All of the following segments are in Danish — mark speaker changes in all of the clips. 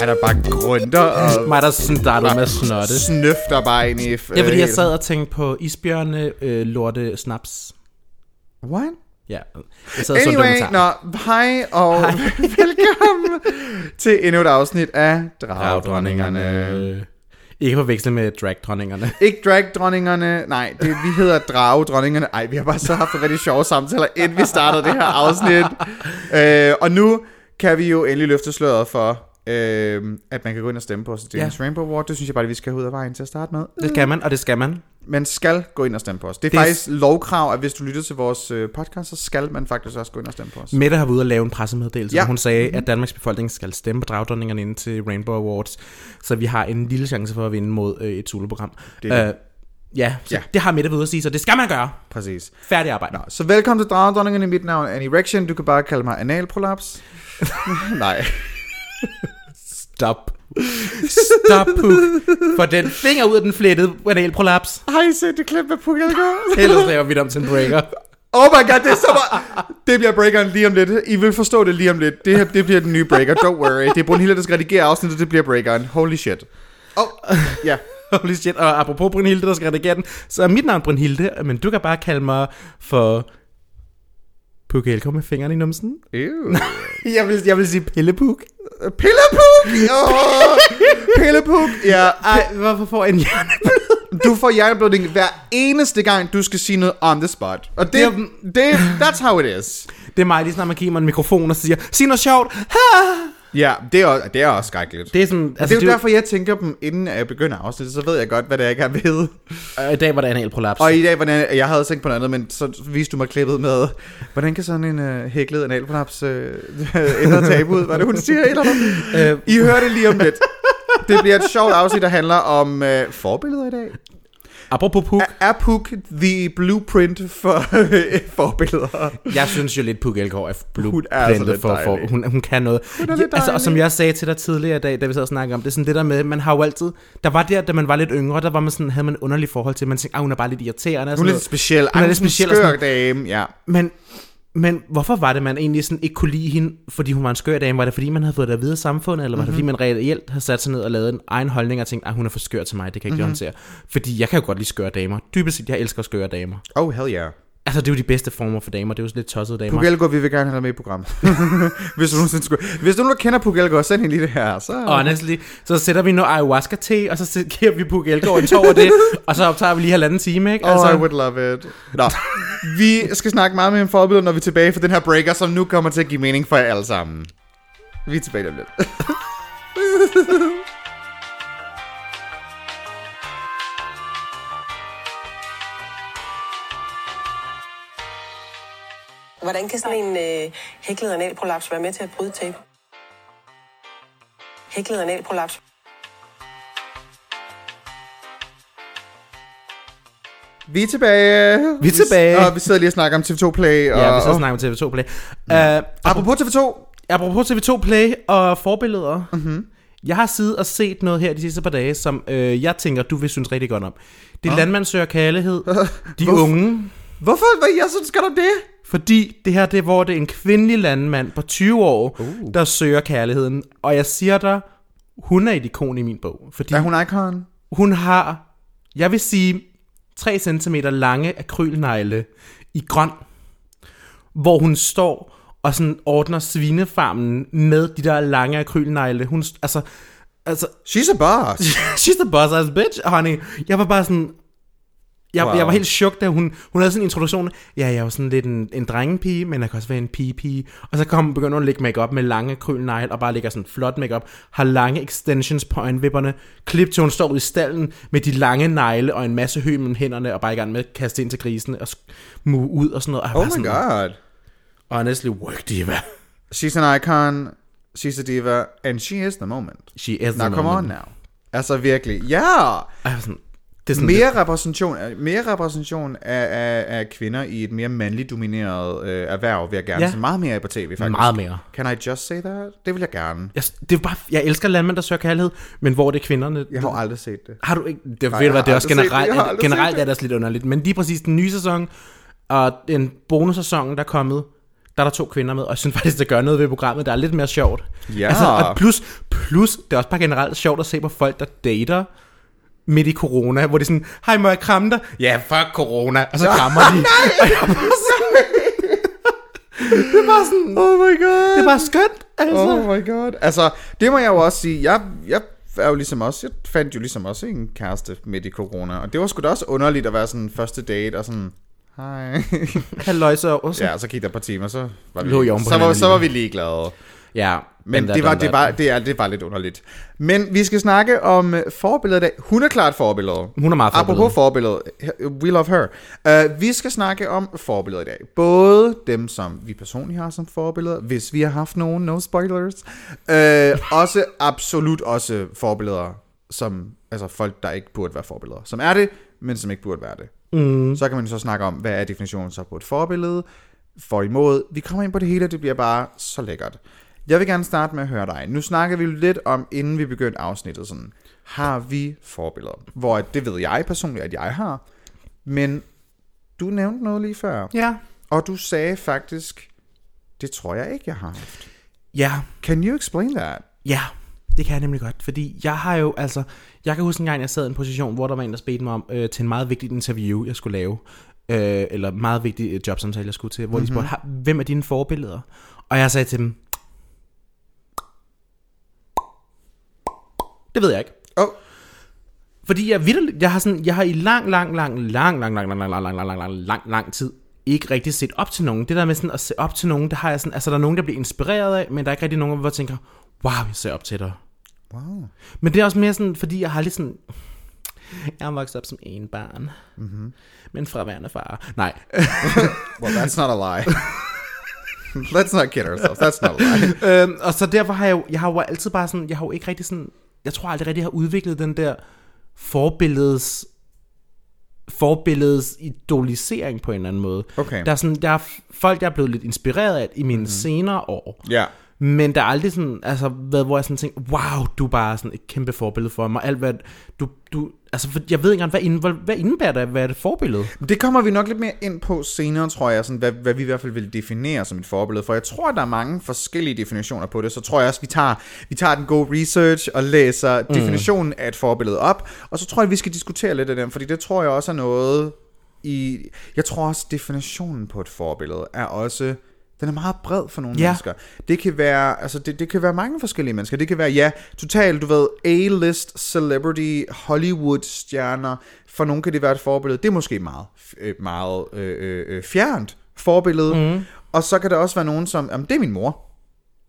Speaker 1: Han er bare grønter og
Speaker 2: Mig, der sådan startede med snotte.
Speaker 1: snøfter bare ind i...
Speaker 2: Det er fordi, jeg sad og tænkte på isbjørne, øh, lorte, snaps.
Speaker 1: What?
Speaker 2: Ja, jeg
Speaker 1: Anyway, nå, hej og velkommen til endnu et afsnit af Dragdronningerne.
Speaker 2: Ikke forveksle med dragdronningerne.
Speaker 1: Ikke dragdronningerne, nej, det, vi hedder Dragdronningerne. Ej, vi har bare så haft en rigtig sjove samtaler, inden vi startede det her afsnit. Øh, og nu kan vi jo endelig løfte sløret for, øh, at man kan gå ind og stemme på os til
Speaker 2: Ja.
Speaker 1: Rainbow Award. Det synes jeg bare, at vi skal have ud af vejen til at starte med.
Speaker 2: Det skal man, og det skal man.
Speaker 1: Man skal gå ind og stemme på os. Det er
Speaker 2: Det
Speaker 1: faktisk lovkrav, at hvis du lytter til vores øh, podcast, så skal man faktisk også gå ind og stemme på os.
Speaker 2: Mette har været ude og lave en pressemeddelelse,
Speaker 1: Ja.
Speaker 2: hvor hun sagde, at Danmarks befolkning skal stemme på dragdronningerne ind til Rainbow Awards, så vi har en lille chance for at vinde mod øh, et soloprogram.
Speaker 1: Det er det.
Speaker 2: Øh, ja, så
Speaker 1: Ja.
Speaker 2: ja, det har Mette ude at sige, så det skal man gøre.
Speaker 1: Præcis.
Speaker 2: Færdig arbejde.
Speaker 1: Nå, så velkommen til Dragdronningerne. Mit navn er Annie Rection. Du kan bare kalde mig analprolaps. Nej.
Speaker 2: Stop. Stop, Puk. For den finger ud af den flettede analprolaps.
Speaker 1: Har I set det klip med Puk Elgård?
Speaker 2: Ellers laver vi det om til en breaker.
Speaker 1: Oh my god, det er så meget. Det bliver breakeren lige om lidt. I vil forstå det lige om lidt. Det her, det bliver den nye breaker. Don't worry. Det er Brunhilde, der skal redigere afsnittet. Det bliver breakeren. Holy shit. Oh, ja.
Speaker 2: Holy shit. Og apropos Brunhilde, der skal redigere den, så er mit navn Brunhilde, men du kan bare kalde mig for... Puk Elko med fingrene i numsen.
Speaker 1: Ew.
Speaker 2: Jeg vil, jeg vil sige Pillepuk.
Speaker 1: Pillepuk! Oh, Pillepuk! Ja,
Speaker 2: Ej, hvorfor får jeg en hjerneblød?
Speaker 1: du får hjerneblødning hver eneste gang, du skal sige noget on the spot. Og det, det, that's how it is.
Speaker 2: Det er mig, lige snart man giver mig en mikrofon og siger, sig noget sjovt. Ha!
Speaker 1: Ja, det er, også- det er også skrækkeligt.
Speaker 2: Det er sådan,
Speaker 1: Altså, det er jo
Speaker 2: det
Speaker 1: derfor, jeg tænker dem, inden jeg begynder afsnittet, så ved jeg godt, hvad det er, jeg gerne vil.
Speaker 2: øh, I dag var der analprolaps.
Speaker 1: Og i dag, hvordan, jeg havde tænkt på noget andet, men så viste du mig klippet med, hvordan kan sådan en uh, hæklet analprolaps uh, ændre tabuet? Hvad er det, hun siger? Eller noget?
Speaker 2: Øh,
Speaker 1: I hører det lige om lidt. Det bliver et sjovt afsnit, der handler om uh, forbilleder i dag.
Speaker 2: Apropos Puk,
Speaker 1: Er, er Puk the blueprint for forbilleder?
Speaker 2: jeg synes jo lidt, Puk Elgård er
Speaker 1: er altså
Speaker 2: blueprintet
Speaker 1: lidt
Speaker 2: for, for hun, hun kan noget.
Speaker 1: Hun er
Speaker 2: altså, og som jeg sagde til dig tidligere i dag, da vi sad og snakkede om det, er sådan det der med, man har jo altid, der var der, da man var lidt yngre, der var man sådan, havde man et underligt forhold til, man tænkte, ah, hun er bare lidt irriterende.
Speaker 1: Hun er lidt speciel.
Speaker 2: Hun er lidt speciel
Speaker 1: skør dame, ja.
Speaker 2: Men, men hvorfor var det, man egentlig sådan ikke kunne lide hende, fordi hun var en skør dame? Var det, fordi man havde fået det at vide af samfundet, eller var
Speaker 1: Mhm.
Speaker 2: det, fordi man reelt havde sat sig ned og lavet en egen holdning og tænkt, at hun er for skør til mig, det kan jeg ikke
Speaker 1: Mhm.
Speaker 2: mm-hmm. håndtere. Fordi jeg kan jo godt lide skøre damer. Dybest set, jeg elsker skøre damer.
Speaker 1: Oh, hell yeah.
Speaker 2: Altså, det er jo de bedste former for damer. Det er jo sådan lidt tossede damer.
Speaker 1: Puk Elgård, vi vil gerne have dig med i programmet. hvis, du nogensinde skulle... hvis du nu kender Puk Elgård, send hende lige det her. Så...
Speaker 2: Honestly, så sætter vi noget ayahuasca-te, og så giver vi Puk Elgård en tår af det, og så optager vi lige halvanden time, ikke?
Speaker 1: Altså... Oh, I would love it. Nå, vi skal snakke meget mere om forbilleder, når vi er tilbage for den her breaker, som nu kommer til at give mening for jer alle sammen. Vi er tilbage om lidt.
Speaker 3: Hvordan kan sådan en øh, hæklet analprolaps være med til at bryde tape? Hæklet analprolaps.
Speaker 1: Vi er tilbage.
Speaker 2: Vi er tilbage.
Speaker 1: Og vi sidder lige og snakker om TV2 Play. Og,
Speaker 2: Ja, vi så
Speaker 1: og,
Speaker 2: snakker om TV2 Play. Uh,
Speaker 1: apropos TV2.
Speaker 2: apropos TV2 Play og forbilleder. Mm-hmm. Jeg har siddet og set noget her de sidste par dage, som øh, jeg tænker, du vil synes rigtig godt om. Det er oh. Landmand søger kærlighed. De unge.
Speaker 1: Hvorfor? Hvad, jeg synes, skal du det?
Speaker 2: Fordi det her, det er, hvor det er en kvindelig landmand på 20 år, uh. der søger kærligheden. Og jeg siger dig, hun er et ikon i min bog. Fordi
Speaker 1: Er hun icon?
Speaker 2: hun har, jeg vil sige, 3 cm lange akrylnegle i grøn, hvor hun står og sådan ordner svinefarmen med de der lange akrylnegle. Hun, altså, altså,
Speaker 1: She's a boss.
Speaker 2: she's the boss ass bitch, honey. Jeg var bare sådan, jeg,
Speaker 1: Wow.
Speaker 2: jeg var helt chok, da hun, hun havde sådan en introduktion. Ja, jeg jo sådan lidt en, en drengepige, men jeg kan også være en pige-pige. Og så kom, begynder hun at lægge makeup med lange krølnegle, og bare lægger sådan flot makeup. Har lange extensions på øjenvipperne. Klip til hun står ude i stallen med de lange negle og en masse hø mellem hænderne, og bare i gang med at kaste ind til grisen og move ud og sådan noget. Og
Speaker 1: Oh
Speaker 2: var
Speaker 1: my
Speaker 2: sådan,
Speaker 1: god.
Speaker 2: Honestly, work diva.
Speaker 1: She's an icon. She's a diva. And she is the moment.
Speaker 2: She is
Speaker 1: Now
Speaker 2: the
Speaker 1: come on now. Altså virkelig. Ja.
Speaker 2: Var sådan, Det er sådan
Speaker 1: mere repræsentation, mere repræsentation af, af, af kvinder i et mere mandligt domineret øh, erhverv, vil jeg gerne
Speaker 2: Ja.
Speaker 1: se meget mere på tv, faktisk.
Speaker 2: Meget mere.
Speaker 1: Can I just say that? Det vil jeg gerne.
Speaker 2: Jeg, det er bare, jeg elsker landmænd, der søger kærlighed, men hvor det er kvinderne...
Speaker 1: Jeg har aldrig set det.
Speaker 2: Har du ikke... Det,
Speaker 1: Nej,
Speaker 2: ved du hvad, det er også
Speaker 1: set det.
Speaker 2: generelt, generelt er det også lidt underligt. Men lige præcis den nye sæson, og den bonussæson, der er kommet, der er der to kvinder med, og jeg synes faktisk, det gør noget ved programmet, der er lidt mere sjovt.
Speaker 1: Ja.
Speaker 2: Altså, og plus, plus, det er også bare generelt sjovt at se på folk, der dater midt i corona, hvor det er sådan, hej, må jeg kramme dig? Ja, fuck corona. Og så krammer de. Og jeg bare sådan, det bare sådan,
Speaker 1: Oh my god.
Speaker 2: det bare skønt. Altså.
Speaker 1: Oh my god. Altså, det må jeg jo også sige. Jeg, jeg er jo ligesom også, jeg fandt jo ligesom også en kæreste midt i corona. Og det var sgu da også underligt at være sådan første date og sådan, hej.
Speaker 2: Halløjse og så.
Speaker 1: ja, og så gik der et par timer, så var vi,
Speaker 2: Lå
Speaker 1: så var, så var vi ligeglade.
Speaker 2: ja
Speaker 1: Men det var, det, var, det, er, det var lidt underligt. Men vi skal snakke om øh, forbilleder i dag. Hun er klart forbilleder.
Speaker 2: Hun er meget forbillede.
Speaker 1: Apropos forbilleder. We love her. Uh, vi skal snakke om forbilleder i dag. Både dem, som vi personligt har som forbilleder, hvis vi har haft nogen, no spoilers. Uh, også absolut også forbilleder, som altså folk, der ikke burde være forbilleder. Som er det, men som ikke burde være det. Mm. Så kan man så snakke om, hvad er definitionen så på et forbillede, for imod. Vi kommer ind på det hele, og det bliver bare så lækkert. Jeg vil gerne starte med at høre dig. Nu snakker vi lidt om, inden vi begyndte afsnittet, sådan, har vi forbilleder? Hvor det ved jeg personligt, at jeg har. Men du nævnte noget lige før,
Speaker 2: Ja.
Speaker 1: og du sagde faktisk, det tror jeg ikke, jeg har haft.
Speaker 2: Ja,
Speaker 1: Can you explain that?
Speaker 2: ja, det kan jeg nemlig godt, fordi jeg har jo, altså, jeg kan huske en gang, jeg sad i en position, hvor der var en, der spedte mig om øh, til en meget vigtig interview, jeg skulle lave, øh, eller meget vigtig øh, jobsamtale, jeg skulle til, hvor mm-hmm. de spurgte, "Har- hvem er dine forbilleder? Og jeg sagde til dem, det ved jeg ikke.
Speaker 1: Oh,
Speaker 2: Fordi jeg, vitterligt, jeg har sådan, jeg har i lang, lang, lang, lang, lang, lang, lang, lang, lang, lang, lang, lang, lang, lang, lang tid ikke rigtig set op til nogen. Det der med sådan at se op til nogen, det har jeg sådan, altså der er nogen, der bliver inspireret af, men der er ikke rigtig nogen, hvor jeg tænker, wow, jeg ser op til dig.
Speaker 1: wow.
Speaker 2: Men det er også mere sådan, fordi jeg har lidt sådan, jeg har vokset op som en barn, mm-hmm. men fraværende far. Nej,
Speaker 1: Well, that's not a lie. Let's not kid ourselves. That's not a lie.
Speaker 2: øhm, og så derfor har jeg jo, jeg har jo altid bare sådan, jeg har jo ikke rigtig sådan, jeg tror aldrig rigtig, jeg har udviklet den der forbilledes, forbilledes idolisering på en eller anden måde.
Speaker 1: Okay.
Speaker 2: Der er, sådan, der er folk, jeg er blevet lidt inspireret af i mine mm-hmm. senere år.
Speaker 1: Ja.
Speaker 2: Men der er aldrig sådan, altså, hvad, hvor jeg sådan tænker, wow, du er bare sådan et kæmpe forbillede for mig. Alt hvad, du, du, altså, for jeg ved ikke engang, hvad, inden, hvad, hvad indebærer det, hvad er det forbillede?
Speaker 1: Det kommer vi nok lidt mere ind på senere, tror jeg, sådan, hvad, hvad vi i hvert fald vil definere som et forbillede. For jeg tror, der er mange forskellige definitioner på det. Så tror jeg også, vi tager, vi tager den gode research og læser mm. definitionen af et forbillede op. Og så tror jeg, vi skal diskutere lidt af den, fordi det tror jeg også er noget i... Jeg tror også, definitionen på et forbillede er også... Den er meget bred for nogle
Speaker 2: Ja.
Speaker 1: ja. mennesker. Det kan være, altså det, det kan være mange forskellige mennesker. Det kan være, ja, totalt, du ved, A-list celebrity, Hollywood-stjerner. For nogle kan det være et forbillede. Det er måske meget, øh, meget øh, øh, øh, fjernt forbillede. Mm. Og så kan der også være nogen som, jamen det er min mor.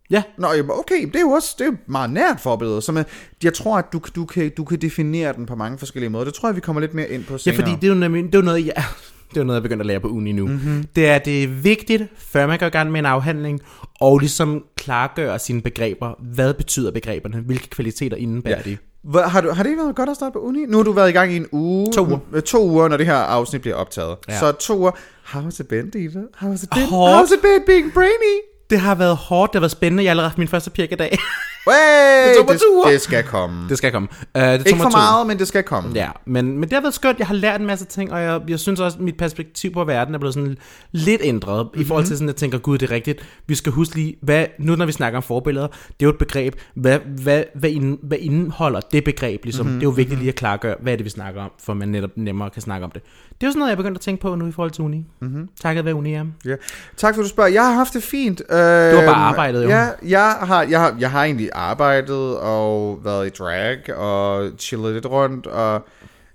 Speaker 2: Ja,
Speaker 1: Nå, okay, det er jo også det er meget nært forbillede. Så jeg tror, at du, du, kan, du kan definere den på mange forskellige måder. Det tror jeg, vi kommer lidt mere ind på
Speaker 2: ja
Speaker 1: senere.
Speaker 2: fordi det er jo, nemlig, det er jo noget, jeg, det er noget, jeg er begyndt at lære på uni nu. Mm-hmm. Det er, det er vigtigt, før man går i gang med en afhandling, og ligesom klargøre sine begreber. Hvad betyder begreberne? Hvilke kvaliteter indebærer ja. de?
Speaker 1: Hvad, har, du, har det været godt at starte på uni? Nu har du været i gang i en uge.
Speaker 2: To uger.
Speaker 1: Øh, To uger, når det her afsnit bliver optaget.
Speaker 2: Ja.
Speaker 1: Så to uger. How has it been, Dita? How has it been?
Speaker 2: Hårdt.
Speaker 1: How's it been being brainy?
Speaker 2: Det har været hårdt, det har været spændende. Jeg har allerede haft min første pirkedag.
Speaker 1: Hey, det,
Speaker 2: uger.
Speaker 1: det skal komme.
Speaker 2: det skal komme. Uh, det
Speaker 1: Ikke for
Speaker 2: to.
Speaker 1: meget, men det skal komme.
Speaker 2: Ja, men, men det har været skønt. Jeg har lært en masse ting, og jeg, jeg synes også, at mit perspektiv på verden er blevet sådan lidt ændret. Mm-hmm. I forhold til sådan, at jeg tænker, gud, det er rigtigt. Vi skal huske lige, hvad, nu når vi snakker om forbilleder, det er jo et begreb. Hvad, hvad, hvad, ind, hvad indeholder det begreb? Ligesom? Mm-hmm. Det er jo vigtigt lige at klargøre, hvad er det, vi snakker om, for man netop nemmere kan snakke om det. Det er jo sådan noget, jeg er begyndt at tænke på nu i forhold til uni. Mm-hmm. Takket være uni, ja.
Speaker 1: Ja. Tak for, at du spørger. Jeg har haft det fint. Øh, du
Speaker 2: har bare arbejdet, jo.
Speaker 1: Ja, jeg har, jeg, har, jeg har egentlig arbejdet og været i drag og chillet lidt rundt. Og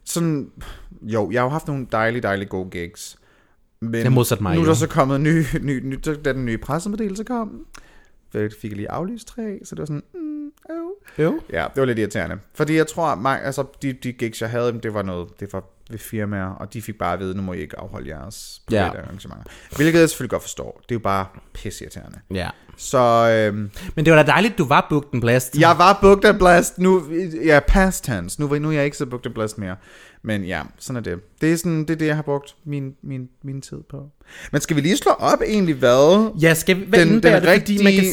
Speaker 1: sådan, jo, jeg har jo haft nogle dejlige, dejlige gode gigs. Men
Speaker 2: modsat mig,
Speaker 1: nu er
Speaker 2: jo.
Speaker 1: der så kommet en ny, ny, ny da den nye pressemeddelelse kom. fik jeg lige aflyst tre, så det var sådan, mm, øv.
Speaker 2: Jo.
Speaker 1: Ja, det var lidt irriterende. Fordi jeg tror, mange, altså, de, de gigs, jeg havde, det var noget, det var ved firmaer, og de fik bare at vide, nu må I ikke afholde jeres
Speaker 2: Ja.
Speaker 1: private arrangementer. Hvilket jeg selvfølgelig godt forstår. Det er jo bare pisseirriterende.
Speaker 2: Ja.
Speaker 1: Så øhm,
Speaker 2: Men det var da dejligt, du var booked blast.
Speaker 1: jeg var booked blessed. Nu, ja, past tense. Nu, nu er jeg ikke så booked blessed mere. Men ja, sådan er det. Det er, sådan, det, er det, jeg har brugt min, min, min tid på. Men skal vi lige slå op egentlig, hvad
Speaker 2: Ja, skal vi, hvad
Speaker 1: den, den
Speaker 2: det,
Speaker 1: rigtige
Speaker 2: man kan,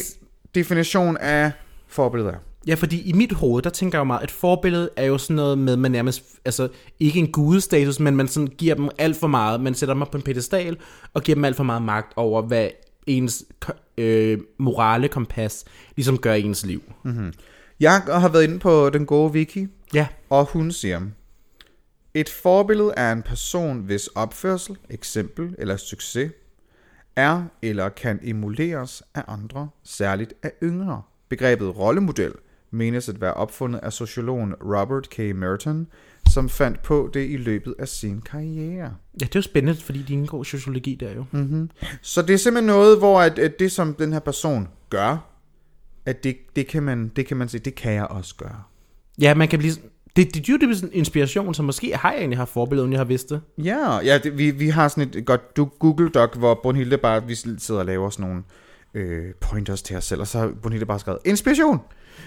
Speaker 1: definition af forbilleder er?
Speaker 2: Ja, fordi i mit hoved, der tænker jeg jo meget, at forbillede er jo sådan noget med, man nærmest, altså ikke en gudestatus, men man sådan giver dem alt for meget, man sætter dem op på en pedestal, og giver dem alt for meget magt over, hvad ens øh, morale kompas ligesom gør i ens liv.
Speaker 1: Jeg har været inde på den gode wiki,
Speaker 2: Ja.
Speaker 1: og hun siger, et forbillede er en person, hvis opførsel, eksempel eller succes er eller kan emuleres af andre, særligt af yngre. Begrebet rollemodel menes at være opfundet af sociologen Robert K. Merton, som fandt på det i løbet af sin karriere.
Speaker 2: Ja, det er jo spændende, fordi de indgår sociologi der jo. Mm.
Speaker 1: Så det er simpelthen noget, hvor at, at det, som den her person gør, at det, det, kan man, det kan man sige, det kan jeg også gøre.
Speaker 2: Ja, man kan blive... Det, det, det er jo en inspiration, så måske har jeg egentlig haft forbillede, uden jeg har vidst det.
Speaker 1: Ja, ja det, vi, vi har sådan et godt du- Google Doc, hvor Brunhilde bare, vi sidder og laver sådan nogle øh, pointers til os selv, og så har Brunhilde bare skrevet, inspiration.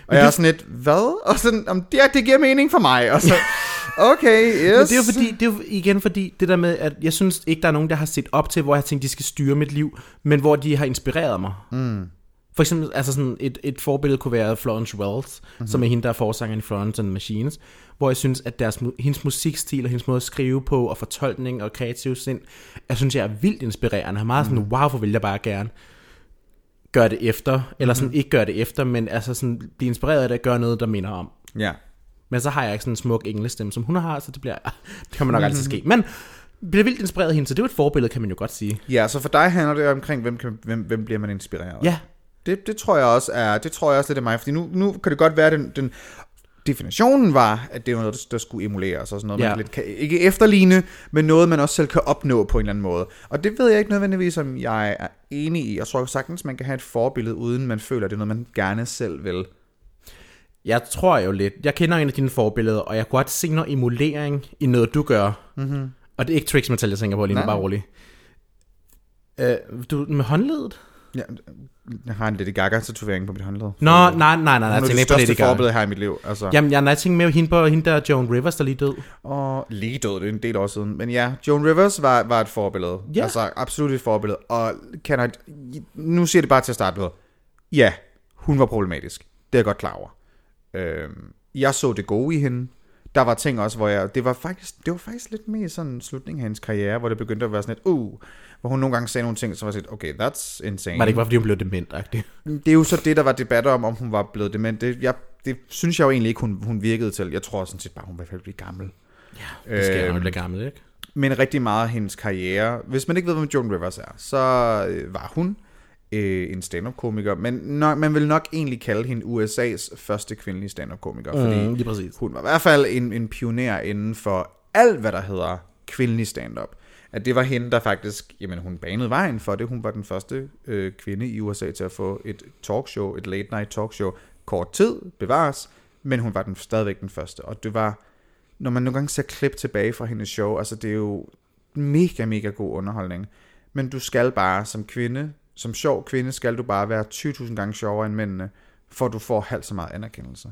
Speaker 1: Og jeg er sådan lidt, hvad? Og sådan, om det, det giver mening for mig. Og så, okay, yes.
Speaker 2: Men det er jo fordi, det er jo igen fordi, det der med, at jeg synes ikke, der er nogen, der har set op til, hvor jeg tænkte, de skal styre mit liv, men hvor de har inspireret mig. Mm. For eksempel, altså sådan et, et forbillede kunne være Florence Wells, mm-hmm. som er hende, der er forsangeren i Florence and the Machines, hvor jeg synes, at deres, hendes musikstil og hendes måde at skrive på, og fortolkning og kreativ sind, jeg synes, jeg er vildt inspirerende. Jeg er meget sådan, wow, hvor vil jeg bare gerne gøre det efter, eller sådan ikke gøre det efter, men altså sådan blive inspireret af det, at gøre noget, der minder om.
Speaker 1: Ja.
Speaker 2: Men så har jeg ikke sådan en smuk engelskstemme, som hun har, så det bliver, det kommer nok altid ske. Men bliver vildt inspireret af hende, så det er jo et forbillede, kan man jo godt sige.
Speaker 1: ja, så for dig handler det omkring, hvem, kan, hvem, hvem bliver man inspireret af?
Speaker 2: Ja,
Speaker 1: Det, det tror jeg også er, det tror jeg også lidt af mig, fordi nu, nu kan det godt være, den, den definitionen var, at det var noget, der, skulle emuleres, og sådan noget,
Speaker 2: Ja.
Speaker 1: man lidt kan, ikke efterligne, men noget, man også selv kan opnå på en eller anden måde. Og det ved jeg ikke nødvendigvis, om jeg er enig i. Jeg tror sagtens, man kan have et forbillede, uden man føler, at det er noget, man gerne selv vil.
Speaker 2: jeg tror jo lidt, jeg kender en af dine forbilleder, og jeg kunne godt se noget emulering i noget, du gør. Mm-hmm. Og det er ikke Trix Mattel, jeg tænker på lige nu, bare rolig. Uh, du, med håndledet?
Speaker 1: Ja, jeg har en Lady Gaga-tatovering på mit håndled.
Speaker 2: Nå, nej, nej, nej, nej,
Speaker 1: Hun
Speaker 2: jeg
Speaker 1: er det
Speaker 2: tænker ikke på Lady Gaga.
Speaker 1: forbillede, jeg har i mit liv. Altså.
Speaker 2: Jamen, jeg, nej, jeg tænker mere hende på hende der Joan Rivers, der lige død.
Speaker 1: Og lige død, det er en del år siden. Men ja, Joan Rivers var, var et forbillede.
Speaker 2: Ja.
Speaker 1: Altså absolut et forbillede. Og kan I, nu siger jeg det bare til at starte med. Ja, hun var problematisk. Det er jeg godt klar over. Øhm, jeg så det gode i hende. Der var ting også, hvor jeg... Det var faktisk, det var faktisk lidt mere sådan slutningen af hendes karriere, hvor det begyndte at være sådan et... Uh, hvor hun nogle gange sagde nogle ting, som var sådan okay, that's insane.
Speaker 2: Var det ikke bare, fordi hun blev dement-agtig?
Speaker 1: Det er jo så det, der var debatter om, om hun var blevet dement. Det, jeg, det synes jeg jo egentlig ikke, hun, hun virkede til. Jeg tror sådan set bare, hun var i blive gammel.
Speaker 2: Det sker, når
Speaker 1: Øhm,
Speaker 2: man bliver gammel, ikke?
Speaker 1: men rigtig meget af hendes karriere. Hvis man ikke ved, hvem Joan Rivers er, så øh, var hun øh, en stand-up-komiker, men nok, man vil nok egentlig kalde hende USA's første kvindelige stand-up-komiker, fordi
Speaker 2: Mm, lige præcis.
Speaker 1: hun var i hvert fald en, en pioner inden for alt, hvad der hedder kvindelig stand-up. At det var hende, der faktisk, jamen hun banede vejen for det. Hun var den første øh, kvinde i USA til at få et talkshow, et late night talkshow, kort tid, bevares, men hun var den, stadigvæk den første. Og det var, når man nogle gange ser klip tilbage fra hendes show, altså det er jo mega, mega god underholdning. Men du skal bare som kvinde, som sjov kvinde, skal du bare være 20.000 gange sjovere end mændene, for du får halvt så meget anerkendelse.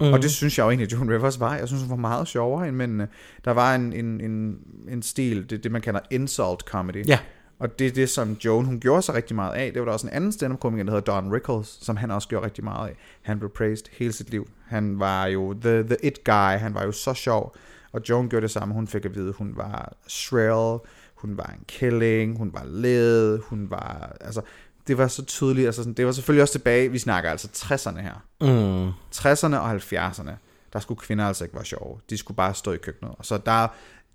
Speaker 1: Mm. Og det synes jeg jo egentlig, at Joan Rivers var. Jeg synes, hun var meget sjovere end mændene. Der var en, en, en, en stil, det, det man kalder insult comedy.
Speaker 2: Ja.
Speaker 1: Og det er det, som Joan, hun gjorde sig rigtig meget af. Det var der også en anden stand-up-komiker, der hedder Don Rickles, som han også gjorde rigtig meget af. Han blev praised hele sit liv. Han var jo the, the it guy. Han var jo så sjov. Og Joan gjorde det samme. Hun fik at vide, hun var shrill, hun var en killing, hun var led, hun var... Altså, det var så tydeligt. Altså, sådan, det var selvfølgelig også tilbage, vi snakker altså 60'erne her.
Speaker 2: Mm.
Speaker 1: 60'erne og 70'erne, der skulle kvinder altså ikke være sjove. De skulle bare stå i køkkenet. Og så der,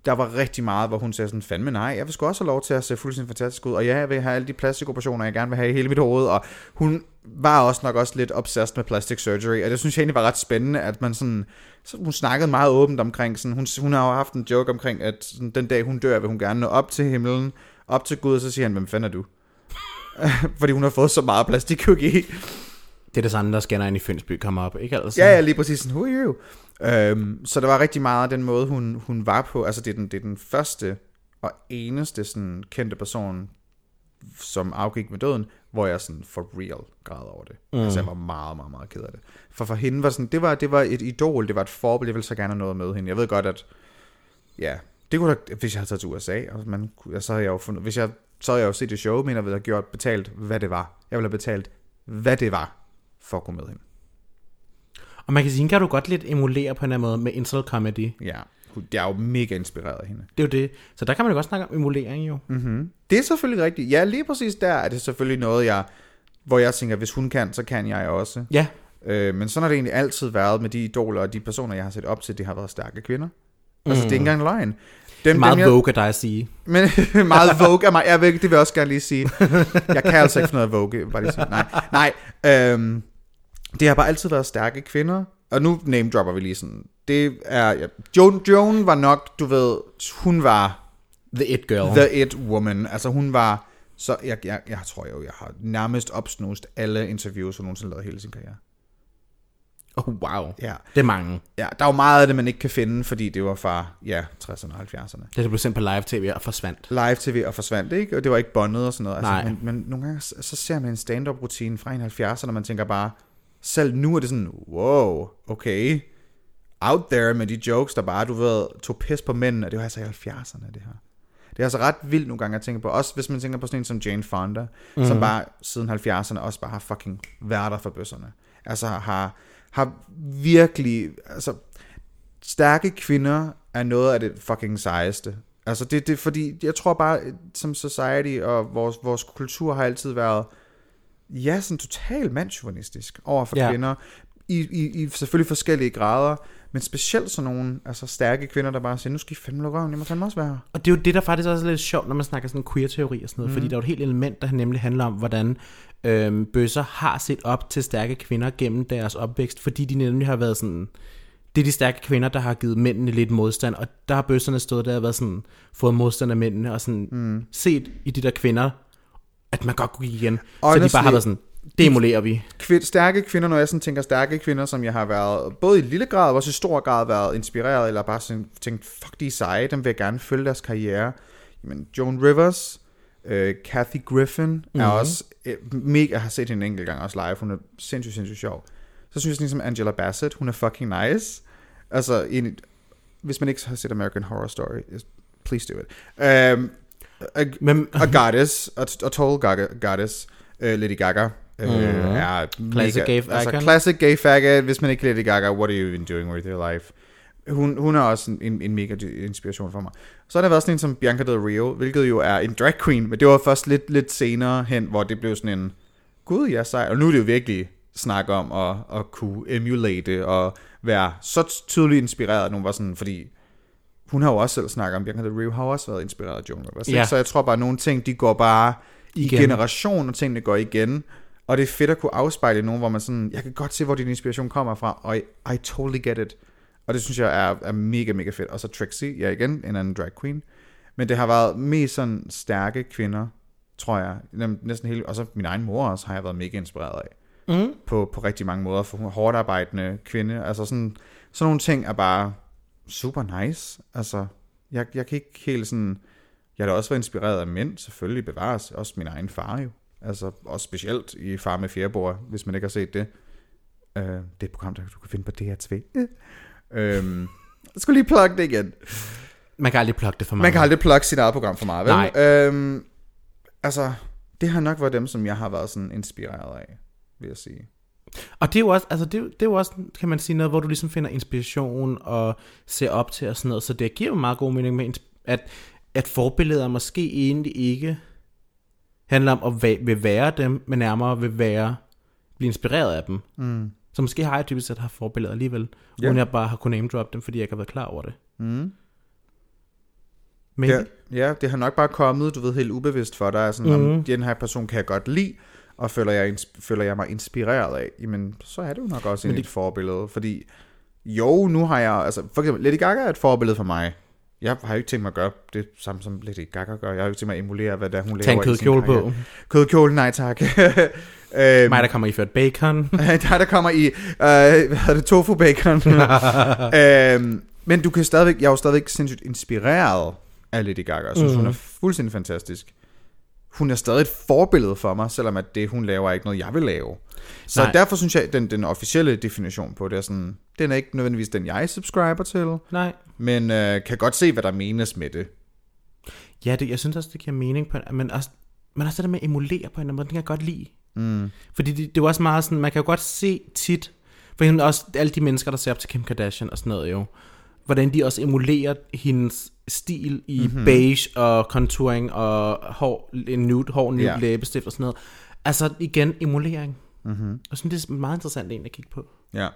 Speaker 1: der var rigtig meget, hvor hun sagde sådan, fandme nej, jeg vil sgu også have lov til at se fuldstændig fantastisk ud, og ja, jeg vil have alle de plastikoperationer, jeg gerne vil have i hele mit hoved, og hun var også nok også lidt obsessed med plastic surgery, og det synes jeg egentlig var ret spændende, at man sådan, så hun snakkede meget åbent omkring, sådan, hun, hun har jo haft en joke omkring, at sådan, den dag hun dør, vil hun gerne nå op til himlen, op til Gud, og så siger han, hvem fanden er du? Fordi hun har fået så meget plastikkirurgi.
Speaker 2: Det er det samme, der scanner ind i Fynsby kommer op, ikke altså?
Speaker 1: Ja, ja, lige præcis. Sådan, Who are you? Øhm, så der var rigtig meget af den måde, hun, hun var på. Altså, det er den, det er den første og eneste sådan, kendte person, som afgik med døden, hvor jeg sådan for real græd over det. Mm. Altså, jeg var meget, meget, meget ked af det. For for hende var sådan, det var, det var et idol, det var et forbillede, jeg ville så gerne have noget med hende. Jeg ved godt, at ja, det kunne da, hvis jeg havde taget til USA, og man, så havde jeg jo fundet, hvis jeg, så havde jeg jo set det show, men jeg ville have gjort betalt, hvad det var. Jeg ville have betalt, hvad det var, for at gå med hende.
Speaker 2: Og man kan sige, kan du godt lidt emulere på en eller anden måde med incel comedy.
Speaker 1: Ja, jeg er jo mega inspireret af hende.
Speaker 2: Det er jo det. Så der kan man jo godt snakke om emulering jo. Mm.
Speaker 1: Det er selvfølgelig rigtigt. Ja, lige præcis der er det selvfølgelig noget, jeg, hvor jeg tænker, hvis hun kan, så kan jeg også.
Speaker 2: Ja,
Speaker 1: Øh, men sådan har det egentlig altid været med de idoler og de personer, jeg har set op til, det har været stærke kvinder. Altså, det er ikke engang løgn. Dem,
Speaker 2: meget
Speaker 1: dem, jeg,
Speaker 2: vogue af dig at sige.
Speaker 1: Men meget Vogue af mig. Jeg ved, det vil jeg også gerne lige sige. Jeg kan altså ikke noget Vogue. vil Bare lige sige. Nej, nej. Øhm, det har bare altid været stærke kvinder. Og nu name dropper vi lige sådan. Det er... Ja, Joan, Joan var nok, du ved, hun var
Speaker 2: The It Girl.
Speaker 1: the it woman. Altså hun var... Så jeg, jeg, jeg tror jo, jeg har nærmest opsnust alle interviews, hun nogensinde lavede hele sin karriere.
Speaker 2: Oh, wow.
Speaker 1: Ja.
Speaker 2: Det er mange.
Speaker 1: ja, der er jo meget af det, man ikke kan finde, fordi det var fra, ja, 60'erne og 70'erne.
Speaker 2: Det blev sendt på live tv og forsvandt.
Speaker 1: live tv og forsvandt, ikke? Og det var ikke bondet og sådan noget. Altså,
Speaker 2: Nej.
Speaker 1: Men, men nogle gange, så ser man en stand-up rutine fra en 70'erne, og man tænker bare, selv nu er det sådan, wow, okay, out there med de jokes, der bare, du ved, tog pis på mændene, og det var altså i 70'erne, det her. Det er altså ret vildt nogle gange at tænke på, også hvis man tænker på sådan en som Jane Fonda, mm. som bare siden 70'erne også bare har fucking været der for bøsserne. Altså har, har virkelig, altså stærke kvinder er noget af det fucking sejeste. Altså det, det fordi, jeg tror bare, som society og vores, vores kultur har altid været, ja, sådan totalt mandsjuvenistisk over for
Speaker 2: Ja.
Speaker 1: ja. kvinder. I, i, I selvfølgelig forskellige grader, men specielt sådan nogle altså stærke kvinder, der bare siger, nu skal I fandme lukke røven, jeg må fandme også være her.
Speaker 2: Og det er jo det, der faktisk også er lidt sjovt, når man snakker sådan queer-teori og sådan noget, mm. fordi der er jo et helt element, der nemlig handler om, hvordan øhm, bøsser har set op til stærke kvinder gennem deres opvækst, fordi de nemlig har været sådan, det er de stærke kvinder, der har givet mændene lidt modstand, og der har bøsserne stået der og været sådan, fået modstand af mændene, og sådan mm. set i de der kvinder, at man godt kunne give igen. Så de
Speaker 1: Honestly,
Speaker 2: bare har været sådan, det emulerer vi.
Speaker 1: Kvind, stærke kvinder, når jeg sådan tænker stærke kvinder, som jeg har været, både i lille grad og også i stor grad været inspireret, eller bare sådan tænkt, fuck de er seje, dem vil jeg gerne følge deres karriere. Jamen, Joan Rivers, øh, Kathy Griffin mm-hmm. er også øh, mega, jeg har set hende en enkelt gang også live, hun er sindssygt, sindssygt sjov. Så synes jeg ligesom Angela Bassett, hun er fucking nice. Altså, en, hvis man ikke har set American Horror Story, please do it. Um, a,
Speaker 2: Men,
Speaker 1: a goddess, a, a total gaga, goddess, uh, Lady Gaga, uh, mm. er
Speaker 2: Classic gay
Speaker 1: altså classic gay faggot. Hvis man ikke kan Lady Gaga, what are you even doing with your life? Hun, hun er også en, en, mega inspiration for mig. Så har der været sådan en som Bianca Del Rio, hvilket jo er en drag queen, men det var først lidt, lidt senere hen, hvor det blev sådan en, gud, jeg er sej. Og nu er det jo virkelig snak om at, at kunne emulate og være så tydeligt inspireret, at nogen var sådan, fordi hun har jo også selv snakket om, Bianca Del Rio har jo også været inspireret af Joan Rivers.
Speaker 2: Ja.
Speaker 1: Så jeg tror bare, at nogle ting, de går bare i
Speaker 2: Igen.
Speaker 1: generation, og tingene går igen. Og det er fedt at kunne afspejle nogen, hvor man sådan, jeg kan godt se, hvor din inspiration kommer fra, og I, I totally get it. Og det synes jeg er, er mega, mega fedt. Og så Trixie, ja igen, en anden drag queen. Men det har været mest sådan stærke kvinder, tror jeg. Næsten hele, og så min egen mor også har jeg været mega inspireret af.
Speaker 2: mm,
Speaker 1: På, på rigtig mange måder, for hun er hårdt arbejdende kvinde. Altså sådan, sådan nogle ting er bare super nice. Altså, jeg, jeg kan ikke helt sådan... Jeg har da også været inspireret af mænd, selvfølgelig bevares. Også min egen far jo. Altså, også specielt i Far med Fjerbord, hvis man ikke har set det. Uh, det er et program, der du kan finde på DR2. Øhm, jeg skulle lige plukke det igen.
Speaker 2: man kan aldrig plukke det for meget.
Speaker 1: Man kan aldrig plukke sit eget program for meget, vel?
Speaker 2: Nej.
Speaker 1: Øhm, altså, det har nok været dem, som jeg har været sådan inspireret af, vil jeg sige.
Speaker 2: Og det er jo også, altså det, det er jo også, kan man sige, noget, hvor du ligesom finder inspiration og ser op til og sådan noget. Så det giver jo meget god mening med, at, at forbilleder måske egentlig ikke handler om at vil være dem, men nærmere vil være, blive inspireret af dem. Mm. Så måske har jeg dybest set haft forbilleder alligevel,
Speaker 1: Ja.
Speaker 2: uden jeg bare har kunnet name drop dem, fordi jeg ikke har været klar over det.
Speaker 1: Mm.
Speaker 2: Men
Speaker 1: Ja, ja, det har nok bare kommet, du ved, helt ubevidst for dig. Sådan, mm. den her person kan jeg godt lide, og føler jeg, føler jeg mig inspireret af, jamen, så er det jo nok også en,
Speaker 2: det-
Speaker 1: et forbillede. Fordi, jo, nu har jeg, altså, for eksempel, Lady Gaga er et forbillede for mig. Jeg har jo ikke tænkt mig at gøre det samme, som Lady Gaga gør. Jeg har jo ikke tænkt mig at emulere, hvad der hun
Speaker 2: tag en
Speaker 1: laver i sin
Speaker 2: kødkjole på.
Speaker 1: Kødkjole, nej tak. Øhm,
Speaker 2: Mig, der kommer i ført bacon.
Speaker 1: der, der kommer i, øh, hvad hedder det, tofu bacon. øhm, men du kan stadigvæk, jeg er jo stadigvæk sindssygt inspireret af Lady Gaga. Jeg synes, mm. hun er fuldstændig fantastisk. Hun er stadig et forbillede for mig, selvom at det, hun laver, er ikke noget, jeg vil lave. Så
Speaker 2: Nej.
Speaker 1: Derfor synes jeg, at den, den officielle definition på det er sådan, den er ikke nødvendigvis den, jeg subscriber til,
Speaker 2: Nej.
Speaker 1: men øh, kan godt se, hvad der menes med det.
Speaker 2: Ja, det, jeg synes også, det giver mening på en, men også, men også det der med at emulere på en eller anden måde, det kan jeg godt lide. Mm. Fordi det, det jo også meget sådan, man kan jo godt se tit, for eksempel også alle de mennesker, der ser op til Kim Kardashian og sådan noget jo, hvordan de også emulerer hendes stil i mm-hmm. beige og contouring og hår, en nude, hår, nude yeah. læbestift og sådan noget. Altså igen, emulering. Mm-hmm. Og sådan, det er meget interessant en at kigge på.
Speaker 1: Ja.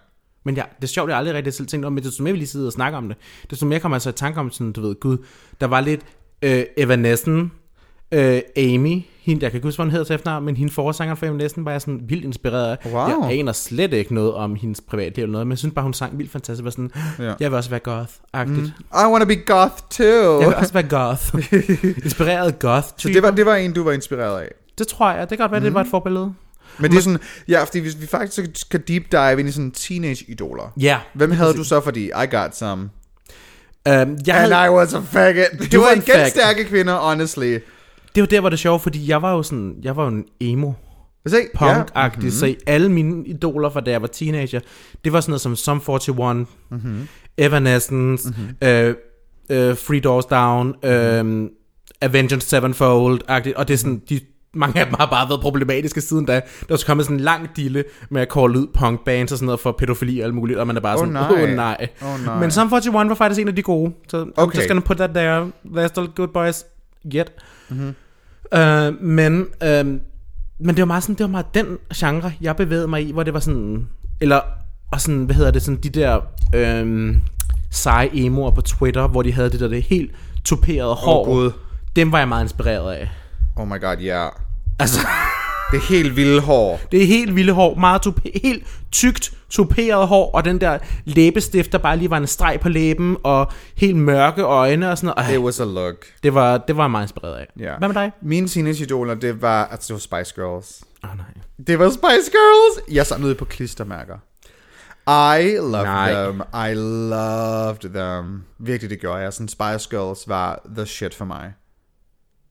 Speaker 2: Men ja, det er sjovt, jeg aldrig rigtig selv tænkt om, men desto mere vi lige sidder og snakker om det, desto mere kommer jeg så i tanke om sådan, du ved, gud, der var lidt øh, Evanescence, øh, Amy, hende, jeg kan ikke huske, hvad hun hedder til efternavn, men hende forsanger for Evanescence var jeg sådan vildt inspireret af.
Speaker 1: Wow.
Speaker 2: Jeg aner slet ikke noget om hendes privatliv eller noget, men jeg synes bare, hun sang vildt fantastisk. Var sådan,
Speaker 1: Ja.
Speaker 2: jeg vil også være goth-agtigt. Mm.
Speaker 1: I wanna be goth too.
Speaker 2: Jeg vil også være goth. Inspireret goth
Speaker 1: Så det var, det var en, du var inspireret af.
Speaker 2: det tror jeg. Det kan godt være, mm. det var et forbillede.
Speaker 1: Men det er sådan, ja, fordi hvis vi faktisk skal deep dive ind i sådan teenage-idoler.
Speaker 2: Ja.
Speaker 1: Hvem havde du så, fordi I got some.
Speaker 2: Um, jeg
Speaker 1: And
Speaker 2: havde,
Speaker 1: I was a faggot.
Speaker 2: Du
Speaker 1: det
Speaker 2: var
Speaker 1: var
Speaker 2: en
Speaker 1: igen
Speaker 2: fag.
Speaker 1: stærke kvinder, honestly.
Speaker 2: Det var der, hvor det sjove, fordi jeg var jo sådan, jeg var jo en emo.
Speaker 1: Se,
Speaker 2: punk-agtigt, mm-hmm. så alle mine idoler fra da jeg var teenager, det var sådan noget som Sum 41, mm-hmm. Evanescence, mm-hmm. øh, øh, Three Doors Down, øh, Avenged Sevenfold-agtigt, og det er sådan, de, mange af dem har bare været problematiske siden da. Der er også kommet sådan en lang dille med at call ud punkbands og sådan noget for pædofili og alt muligt, og man er bare sådan,
Speaker 1: nej.
Speaker 2: åh oh, nej.
Speaker 1: Åh, nej.
Speaker 2: Men Sum 41 var faktisk en af de gode, så I'm
Speaker 1: Okay.
Speaker 2: just gonna put that there. They're still good boys yet. Mm-hmm. Uh, men, uh, men det var meget sådan, det var meget den genre, jeg bevægede mig i, hvor det var sådan, eller, og sådan, hvad hedder det, sådan de der øhm, seje emoer på Twitter, hvor de havde det der det helt tuperede hår.
Speaker 1: Gud.
Speaker 2: Dem var jeg meget inspireret af.
Speaker 1: Oh my god, ja. Yeah.
Speaker 2: Altså,
Speaker 1: Det er helt vilde hår.
Speaker 2: det er helt vilde hår, meget tupe, helt tykt tuperet hår, og den der læbestift, der bare lige var en streg på læben, og helt mørke øjne og sådan noget.
Speaker 1: It
Speaker 2: Ej,
Speaker 1: was a look.
Speaker 2: det, var, det var jeg meget inspireret af.
Speaker 1: Ja.
Speaker 2: Hvad med dig?
Speaker 1: Mine teenage-idoler, det var, altså det var Spice Girls.
Speaker 2: Åh oh, nej.
Speaker 1: Det var Spice Girls. Jeg samlede på klistermærker. I loved
Speaker 2: Nej.
Speaker 1: them. I loved them. Virkelig, det gjorde jeg. Sådan Spice Girls var the shit for mig.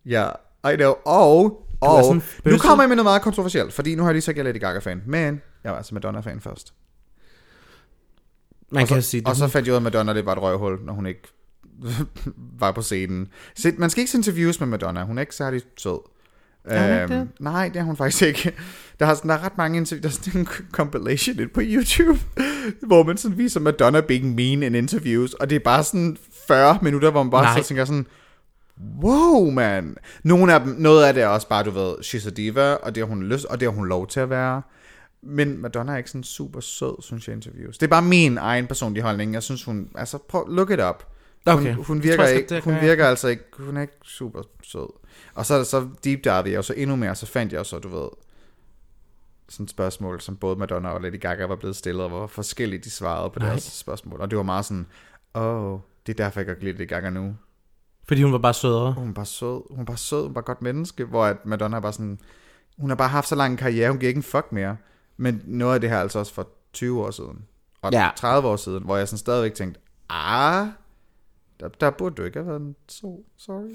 Speaker 1: Ja, yeah, I know. Og, og nu kommer jeg med noget meget kontroversielt, fordi nu har jeg lige sagt, at jeg er Lady Gaga-fan. Men jeg var altså Madonna-fan først.
Speaker 2: Man
Speaker 1: Og så,
Speaker 2: kan sige det.
Speaker 1: og så fandt jeg ud af, at Madonna det var et røvhul, når hun ikke var på scenen. Så man skal ikke se interviews med Madonna. Hun er ikke særlig sød.
Speaker 2: Er
Speaker 1: Øhm, nej, det er hun faktisk ikke. Der, har sådan, der er ret mange interviews. Der er sådan en compilation på YouTube, hvor man sådan viser Madonna being mean in interviews. Og det er bare sådan 40 minutter, hvor man bare
Speaker 2: Nej.
Speaker 1: så tænker sådan, wow, man. Nogle af dem, noget af det er også bare, du ved, she's a diva, og det har hun lyst, og det har hun lov til at være. Men Madonna er ikke sådan super sød, synes jeg, interviews. Det er bare min egen personlige holdning. Jeg synes, hun... Altså, prøv, look it up. Hun,
Speaker 2: Okay.
Speaker 1: hun
Speaker 2: Det
Speaker 1: virker
Speaker 2: tror
Speaker 1: ikke,
Speaker 2: det
Speaker 1: hun virker altså ikke, hun er ikke super sød. Og så, så deep divede jeg jo så endnu mere, så fandt jeg jo så, du ved, sådan et spørgsmål, som både Madonna og Lady Gaga var blevet stillet, og hvor forskelligt de svarede på
Speaker 2: Nej.
Speaker 1: deres spørgsmål. Og det var meget sådan, åh, oh, det er derfor, jeg kan lide Lady Gaga nu.
Speaker 2: Fordi hun var bare sødere.
Speaker 1: Hun er bare sød, hun er bare sød, hun er et godt menneske, hvor at Madonna er bare sådan, hun har bare haft så lang en karriere, hun giver ikke en fuck mere. Men noget af det her er altså også for 20 år siden, og
Speaker 2: Ja.
Speaker 1: 30 år siden, hvor jeg sådan stadigvæk tænkte, ah, der, der burde du ikke have været en so, sorry.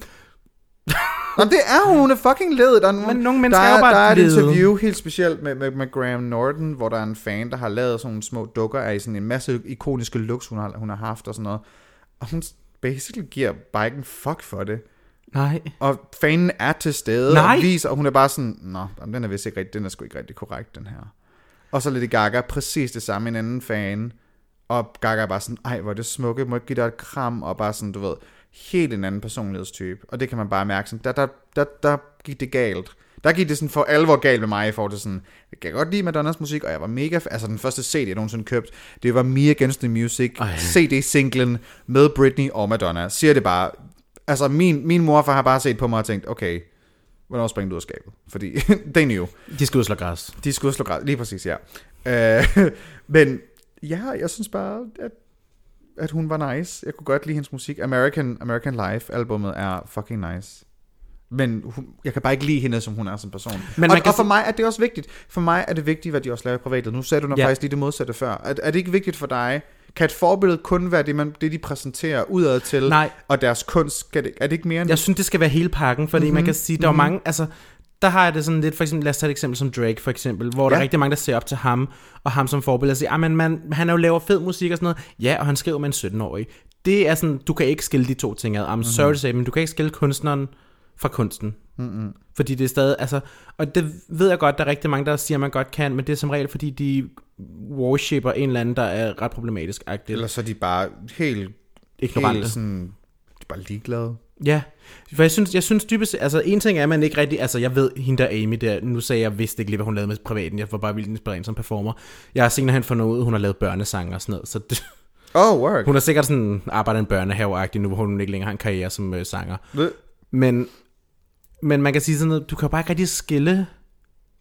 Speaker 1: Nå, det er hun, hun er fucking ledet. Der er,
Speaker 2: Men nogle mennesker
Speaker 1: der
Speaker 2: er jo bare
Speaker 1: Der er et
Speaker 2: lede.
Speaker 1: interview helt specielt med, med, med Graham Norton, hvor der er en fan, der har lavet sådan nogle små dukker af sådan en masse ikoniske looks, hun har, hun har haft og sådan noget. Og hun basically giver bare ikke en fuck for det.
Speaker 2: Nej.
Speaker 1: Og fanen er til stede
Speaker 2: Nej.
Speaker 1: og viser, og hun er bare sådan, nå, den er vist ikke rigtig, den er sgu ikke rigtig korrekt, den her. Og så Lady Gaga, præcis det samme, en anden fan. Og Gaga er bare sådan, ej, hvor er det smukke, må jeg give dig et kram, og bare sådan, du ved, helt en anden personlighedstype. Og det kan man bare mærke, sådan, der, der, der, der gik det galt. Der gik det sådan for alvor galt med mig i forhold til sådan, jeg kan godt lide Madonnas musik, og jeg var mega, altså den første CD, jeg nogensinde købt, det var Me Against the Music. CD-singlen med Britney og Madonna. Siger det bare, altså min, min morfar har bare set på mig og tænkt, okay, hvornår springer du ud af skabet? Fordi, they knew.
Speaker 2: De og slå græs.
Speaker 1: De skulle slå græd, lige præcis, ja. Øh, men ja, jeg synes bare, at, at hun var nice. Jeg kunne godt lide hendes musik. American, American Life albumet er fucking nice. Men hun, jeg kan bare ikke lide hende, som hun er som person.
Speaker 2: Men
Speaker 1: og, og for mig er det også vigtigt. For mig er det vigtigt, hvad de også laver i privatet. Nu sagde du nok
Speaker 2: Ja.
Speaker 1: faktisk lige det modsatte før. Er, er det ikke vigtigt for dig? Kan et forbillede kun være det, man, det de præsenterer udad til?
Speaker 2: Nej.
Speaker 1: Og deres kunst, skal det, er det ikke mere end
Speaker 2: Jeg synes, det skal være hele pakken, fordi mm-hmm. man kan sige, der er
Speaker 1: mhm.
Speaker 2: mm-hmm. mange, altså, der har jeg det sådan lidt, for eksempel, lad os tage et eksempel som Drake, for eksempel, hvor ja. der er rigtig mange, der ser op til ham, og ham som forbillede, og siger, ah, men man, han er jo laver fed musik og sådan noget, ja, og han skriver med en 17-årig. Det er sådan, du kan ikke skille de to ting ad. I'm mm-hmm. sorry to say, men du kan ikke skille kunstneren fra kunsten. Mm-hmm. Fordi det er stadig, altså, og det ved jeg godt, der er rigtig mange, der siger, man godt kan, men det er som regel, fordi de worshipper en eller anden, der er ret problematisk.
Speaker 1: Eller så er de bare helt,
Speaker 2: Ignorante.
Speaker 1: helt sådan, de er bare ligeglade.
Speaker 2: Ja, for jeg synes, jeg synes dybest altså en ting er, at man ikke rigtig, altså jeg ved, hende der Amy der, nu sagde jeg, jeg vidste ikke lige, hvad hun lavede med privaten, jeg var bare vildt inspireret som performer. Jeg har senere hen fundet ud, at hun har lavet børnesange og sådan noget, så det,
Speaker 1: Oh, work.
Speaker 2: hun er sikkert sådan arbejdet en børnehave nu, hvor hun ikke længere har en karriere som øh, sanger.
Speaker 1: Ved-
Speaker 2: Men, men man kan sige sådan noget, du kan bare ikke rigtig skille,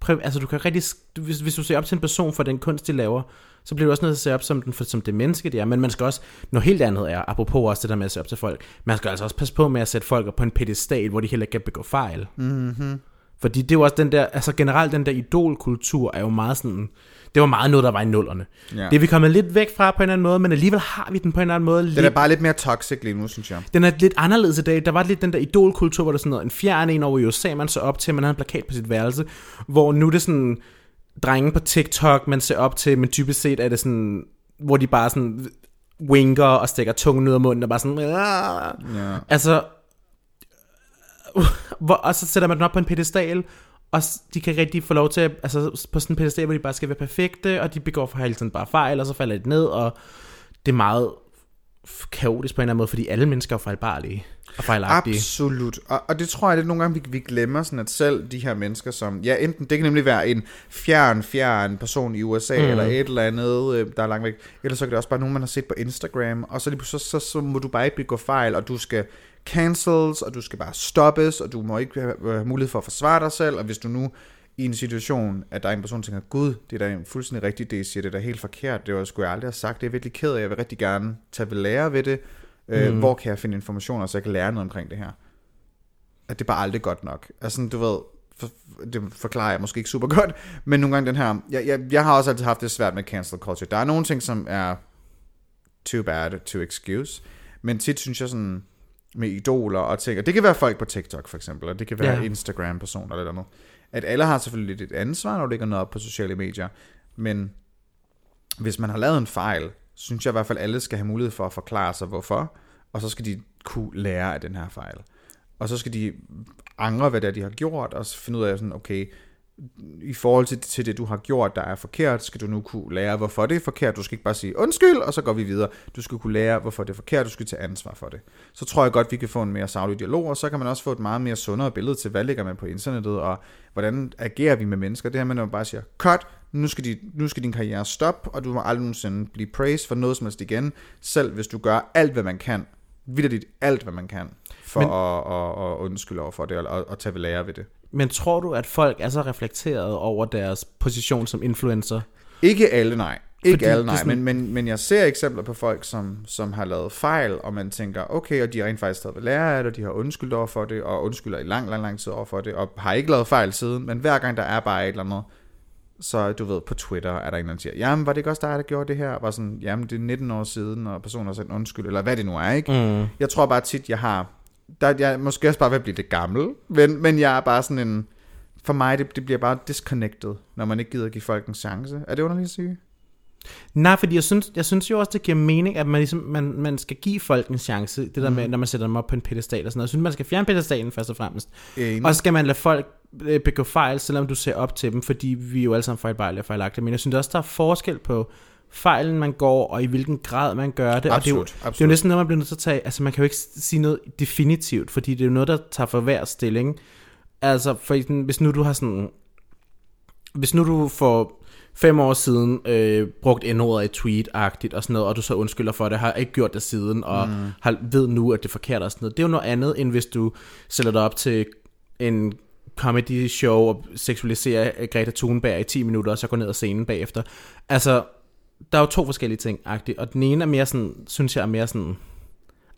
Speaker 2: altså du kan rigtig, hvis, hvis du ser op til en person for den kunst, de laver, så bliver du også nødt til at se op som, den, for, som det menneske, det er. Men man skal også, noget helt andet er, apropos også det der med at se op til folk, man skal altså også passe på med at sætte folk op på en pedestal, hvor de heller ikke kan begå fejl. Mm-hmm. Fordi det er jo også den der, altså generelt den der idolkultur er jo meget sådan, det var meget noget, der var i nullerne.
Speaker 1: Ja.
Speaker 2: Det er vi kommet lidt væk fra på en eller anden måde, men alligevel har vi den på en eller anden måde.
Speaker 1: Den
Speaker 2: lidt-
Speaker 1: er bare lidt mere toxic lige nu, synes jeg.
Speaker 2: den er lidt anderledes i dag. Der var lidt den der idolkultur, hvor der sådan noget, en fjern en over i USA, man så op til, man havde en plakat på sit værelse, hvor nu er det sådan drenge på TikTok, man ser op til, men typisk set er det sådan, hvor de bare sådan winker og stikker tungen ud af munden og bare sådan.
Speaker 1: Ja.
Speaker 2: altså, hvor, og så sætter man den op på en pedestal, og de kan rigtig få lov til, at, altså på sådan en pedestal, hvor de bare skal være perfekte, og de begår for hele tiden bare fejl, og så falder de ned, og det er meget kaotisk på en eller anden måde, fordi alle mennesker er fejlbarlige og fejlagtige.
Speaker 1: Absolut. Og, og det tror jeg, det nogle gange, vi, vi glemmer sådan, at selv de her mennesker, som... Ja, enten det kan nemlig være en fjern, fjern person i USA, mm. eller et eller andet, øh, der er langt væk. Eller så kan det også bare nogen, man har set på Instagram. Og så, lige så, så, så må du bare ikke begå fejl, og du skal cancels, og du skal bare stoppes, og du må ikke have, have mulighed for at forsvare dig selv. Og hvis du nu i en situation, at der er en person, der tænker, Gud, det er da fuldstændig rigtigt, det siger, det er da helt forkert, det var skulle jeg aldrig have sagt, det er virkelig ked af, jeg vil rigtig gerne tage ved lære ved det. Øh, Hvor kan jeg finde informationer, så jeg kan lære noget omkring det her? At det er bare aldrig godt nok. Altså, du ved, for, det forklarer jeg måske ikke super godt, men nogle gange den her, jeg, jeg, jeg har også altid haft det svært med cancel culture. Der er nogle ting, som er too bad to excuse, men tit synes jeg sådan, med idoler og ting, og det kan være folk på TikTok for eksempel, og det kan være
Speaker 2: Ja.
Speaker 1: Instagram-personer eller noget, at alle har selvfølgelig lidt et ansvar, når du lægger noget op på sociale medier, men hvis man har lavet en fejl, synes jeg i hvert fald, at alle skal have mulighed for at forklare sig, hvorfor, og så skal de kunne lære af den her fejl. Og så skal de angre, hvad det er, de har gjort, og så finde ud af sådan, okay, i forhold til, til det, du har gjort, der er forkert, skal du nu kunne lære, hvorfor det er forkert. Du skal ikke bare sige undskyld, og så går vi videre. Du skal kunne lære, hvorfor det er forkert, du skal tage ansvar for det. Så tror jeg godt, vi kan få en mere savlig dialog, og så kan man også få et meget mere sundere billede til, hvad ligger man på internettet, og hvordan agerer vi med mennesker. Det her med, når man bare siger, cut, nu skal, de, nu skal din karriere stoppe, og du må aldrig nogensinde blive praised for noget som helst igen, selv hvis du gør alt, hvad man kan, vidderligt alt, hvad man kan, for
Speaker 2: Men-
Speaker 1: at, at, at undskylde over for det, og, og, og tage ved lære ved det.
Speaker 2: Men tror du, at folk er så reflekteret over deres position som influencer?
Speaker 1: Ikke alle, nej. Ikke
Speaker 2: Fordi
Speaker 1: alle, nej.
Speaker 2: sådan-
Speaker 1: Men, men, men jeg ser eksempler på folk, som, som har lavet fejl, og man tænker, okay, og de har rent faktisk taget ved lære af det, og de har undskyldt over for det, og undskylder i lang, lang, lang tid over for det, og har ikke lavet fejl siden, men hver gang der er bare et eller andet, så du ved, på Twitter er der en, der siger, jamen, var det ikke også dig, der gjorde det her? Og var sådan, jamen, det er 19 år siden, og personen har sagt undskyld, eller hvad det nu er, ikke?
Speaker 2: Mm.
Speaker 1: Jeg tror bare tit, jeg har, der, jeg er måske også bare ved at blive lidt gammel, men, men jeg er bare sådan en, for mig, det, det bliver bare disconnected, når man ikke gider give folk en chance. Er det underligt at sige?
Speaker 2: Nej, fordi jeg synes, jeg synes jo også, det giver mening, at man, ligesom, man, man skal give folk en chance. Det der med, når man sætter dem op på en pedestal og sådan noget. Jeg synes, man skal fjerne pedestalen først og fremmest.
Speaker 1: Enig.
Speaker 2: Og så skal man lade folk øh, begå fejl, selvom du ser op til dem, fordi vi er jo alle sammen fejlbarlige og fejlagtige. Men jeg synes også, der er forskel på fejlen, man går, og i hvilken grad man gør det. og det er, jo,
Speaker 1: Absolut,
Speaker 2: det er jo
Speaker 1: absolut.
Speaker 2: næsten noget, man bliver nødt til at tage. Altså, man kan jo ikke sige noget definitivt, fordi det er jo noget, der tager for hver stilling. Altså, for hvis nu du har sådan... Hvis nu du for fem år siden øh, brugt n-ordet i tweet-agtigt og sådan noget, og du så undskylder for det, har ikke gjort det siden, og mm. har, ved nu, at det er forkert og sådan noget. Det er jo noget andet, end hvis du sætter dig op til en comedy show og seksualiserer Greta Thunberg i 10 minutter, og så går ned ad scenen bagefter. Altså, der er jo to forskellige ting, agtigt, og den ene er mere sådan, synes jeg er mere sådan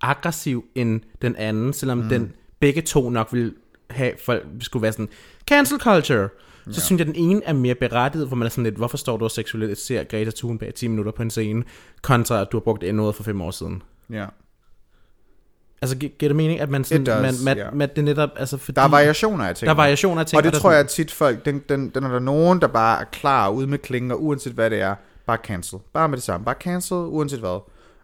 Speaker 2: aggressiv end den anden, selvom mm. den begge to nok vil have, folk skulle være sådan, cancel culture. Så ja. synes jeg, den ene er mere berettiget, hvor man er sådan lidt, hvorfor står du og seksualiserer Greta Thunberg 10 minutter på en scene, kontra at du har brugt endnu for fem år siden.
Speaker 1: Ja.
Speaker 2: Altså, gi- giver det mening, at man sådan,
Speaker 1: It does,
Speaker 2: man, man,
Speaker 1: ja.
Speaker 2: man, det netop, altså fordi,
Speaker 1: Der er variationer af ting.
Speaker 2: der er variationer af ting.
Speaker 1: Og det
Speaker 2: der
Speaker 1: tror
Speaker 2: sådan-
Speaker 1: jeg at tit folk, den, den, den er der nogen, der bare er klar ude med klinger, uanset hvad det er. Bare cancel. Bare med det samme. Bare cancel, uanset hvad.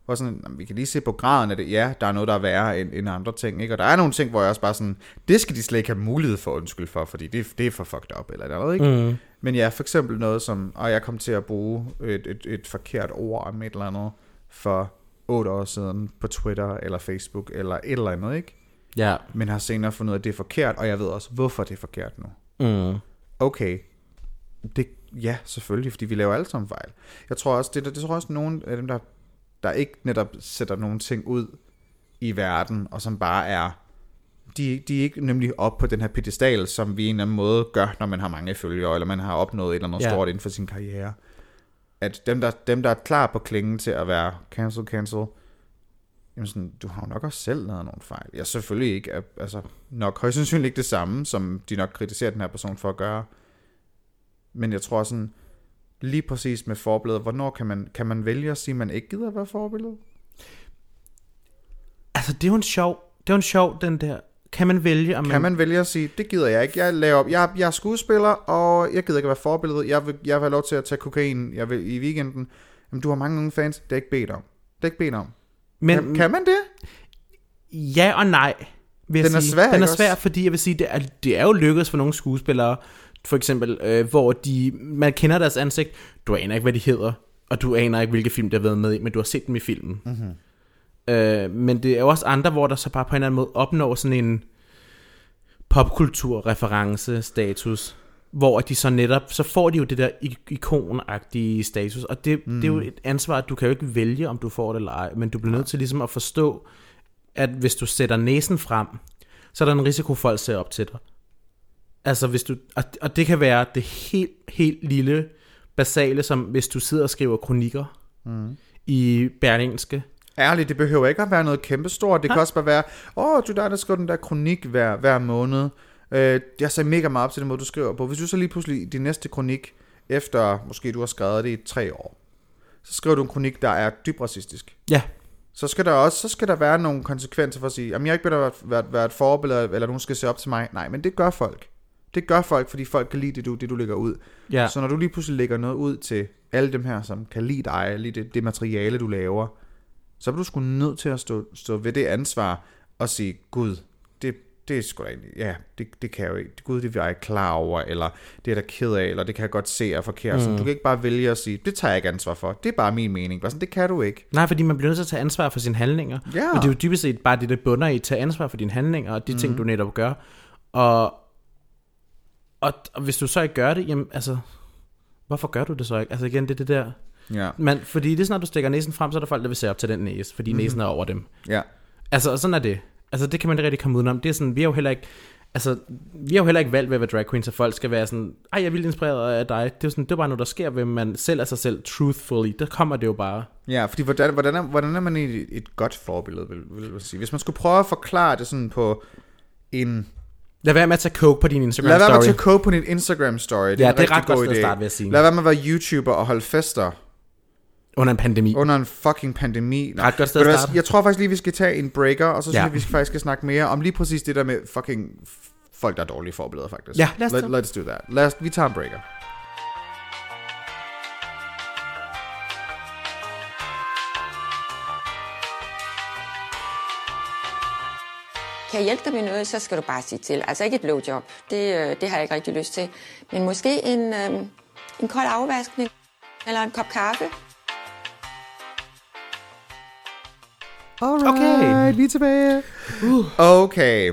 Speaker 1: Og sådan, "Nå, vi kan lige se på graden af det. Ja, der er noget, der er værre end, end andre ting. Ikke? Og der er nogle ting, hvor jeg også bare sådan, det skal de slet ikke have mulighed for undskyld for, fordi det, det er for fucked up eller noget, ikke?
Speaker 2: Mm.
Speaker 1: Men ja, for eksempel noget som, og jeg kom til at bruge et, et, et forkert ord om et eller andet for otte år siden på Twitter eller Facebook eller et eller andet, ikke?
Speaker 2: Ja.
Speaker 1: Men har senere fundet ud af, at det er forkert, og jeg ved også, hvorfor det er forkert nu.
Speaker 2: Mm.
Speaker 1: Okay, det, ja, selvfølgelig, fordi vi laver alle sammen fejl. Jeg tror også, det, det tror også nogen af dem, der, der ikke netop sætter nogle ting ud i verden, og som bare er, de, de er ikke nemlig op på den her pedestal, som vi en eller anden måde gør, når man har mange følgere, eller man har opnået et eller andet
Speaker 2: Ja.
Speaker 1: stort inden for sin karriere. At dem der, dem, der er klar på klingen til at være cancel, cancel, jamen sådan, du har jo nok også selv lavet nogle fejl. Jeg selvfølgelig ikke, altså nok højst sandsynligt ikke det samme, som de nok kritiserer den her person for at gøre. Men jeg tror sådan, lige præcis med forbilleder, hvornår kan man, kan man vælge at sige, at man ikke gider at være forbillede?
Speaker 2: Altså, det er jo en sjov, det er jo en sjov, den der, kan man vælge, om
Speaker 1: Kan man vælge at sige, det gider jeg ikke. Jeg, laver op. Jeg, jeg er skuespiller, og jeg gider ikke at være forbillede. Jeg vil, jeg vil have lov til at tage kokain jeg vil, i weekenden. Jamen, du har mange unge fans. Det er ikke bedt om. Det er ikke bedt om.
Speaker 2: men,
Speaker 1: kan, kan man det?
Speaker 2: Ja og nej, vil jeg
Speaker 1: Den er
Speaker 2: sige.
Speaker 1: svær,
Speaker 2: Den er svær,
Speaker 1: også?
Speaker 2: fordi jeg vil sige, det er, det er jo lykkedes for nogle skuespillere, for eksempel, øh, hvor de, man kender deres ansigt, du aner ikke, hvad de hedder, og du aner ikke, hvilke film de har været med i, men du har set dem i filmen. Mm-hmm. Øh, men det er jo også andre, hvor der så bare på en eller anden måde opnår sådan en popkultur-reference-status, hvor de så netop, så får de jo det der ik- ikonagtige status, og det, mm. det er jo et ansvar, at du kan jo ikke vælge, om du får det eller ej, men du bliver nødt til ligesom at forstå, at hvis du sætter næsen frem, så er der en risiko, folk ser op til dig. Altså hvis du, og, og det kan være det helt, helt lille basale, som hvis du sidder og skriver kronikker mm. i Berlingske,
Speaker 1: Ærligt, det behøver ikke at være noget kæmpestort. Det kan også bare være, åh, du er der, der skriver den der kronik hver, hver måned. Øh, jeg ser mega meget op til den måde, du skriver på. Hvis du så lige pludselig i din næste kronik, efter måske du har skrevet det i tre år, så skriver du en kronik, der er dybt racistisk.
Speaker 2: ja,
Speaker 1: Så skal der også så skal der være nogle konsekvenser for at sige, at jeg ikke vil være, være, være et forbillede, eller nogen skal se op til mig. Nej, men det gør folk. Det gør folk, fordi folk kan lide det, du, det du lægger ud.
Speaker 2: ja.
Speaker 1: Så når du lige pludselig lægger noget ud til alle dem her, som kan lide dig, lide det, det materiale, du laver, så er du sgu nødt til at stå, stå ved det ansvar og sige, Gud, det, det er sgu da egentlig, ja, det, det kan jeg jo ikke, Gud, det er jeg ikke klar over, eller det er da ked af, eller det kan jeg godt se er forkert. Mm. Så du kan ikke bare vælge at sige, det tager jeg ikke ansvar for, det er bare min mening. Sådan, det kan du ikke.
Speaker 2: Nej, fordi man bliver nødt til at tage ansvar for sine handlinger.
Speaker 1: Ja.
Speaker 2: Men det er jo dybest set bare det, der bunder i at tage ansvar for dine handlinger, og de mm. ting, du netop gør. Og, og, og hvis du så ikke gør det, jamen altså, hvorfor gør du det så ikke? Altså igen, det er det der...
Speaker 1: Ja,
Speaker 2: Man, fordi det er sådan, når du stikker næsen frem, så er der folk, der vil se op til den næse, fordi mm. næsen er over dem.
Speaker 1: ja.
Speaker 2: Altså, og sådan er det. Altså, det kan man ikke rigtig komme udenom. Det er sådan, vi har jo heller ikke... Altså, vi har jo heller ikke valgt ved at være drag queen, så folk skal være sådan, ej, jeg er vildt inspireret af dig. Det er jo sådan, det er bare noget, der sker, ved man selv er sig selv truthfully. Der kommer det jo bare.
Speaker 1: Ja, fordi hvordan, hvordan, er, hvordan er man et, et godt forbillede, vil, vil jeg sige? Hvis man skulle prøve at forklare det sådan på en...
Speaker 2: Lad være med at tage coke på din Instagram
Speaker 1: Lad være med
Speaker 2: story.
Speaker 1: at tage code på din Instagram story. Det
Speaker 2: Ja,
Speaker 1: er en
Speaker 2: det er
Speaker 1: rigtig
Speaker 2: ret godt
Speaker 1: god idé.
Speaker 2: starte, vil jeg sige.
Speaker 1: Lad være med at være YouTuber og holde fester
Speaker 2: Under en pandemi.
Speaker 1: under en fucking pandemi. Nå,
Speaker 2: Ret godt sted at starte.
Speaker 1: Jeg tror faktisk lige, vi skal tage en breaker, og så synes
Speaker 2: Ja.
Speaker 1: jeg, vi skal faktisk skal snakke mere om lige præcis det der med fucking folk, der er dårlige forbilleder, faktisk.
Speaker 2: Ja, lad os
Speaker 1: Let, let's do that. Lad os, vi tager en breaker.
Speaker 4: Kan jeg hjælpe dig med noget, så skal du bare sige til. Altså ikke et blowjob, det, øh, det har jeg ikke rigtig lyst til. Men måske en, øh, en kold afvaskning, eller en kop kaffe.
Speaker 1: Alright,
Speaker 2: Okay.
Speaker 1: vi er tilbage. Uh. Okay.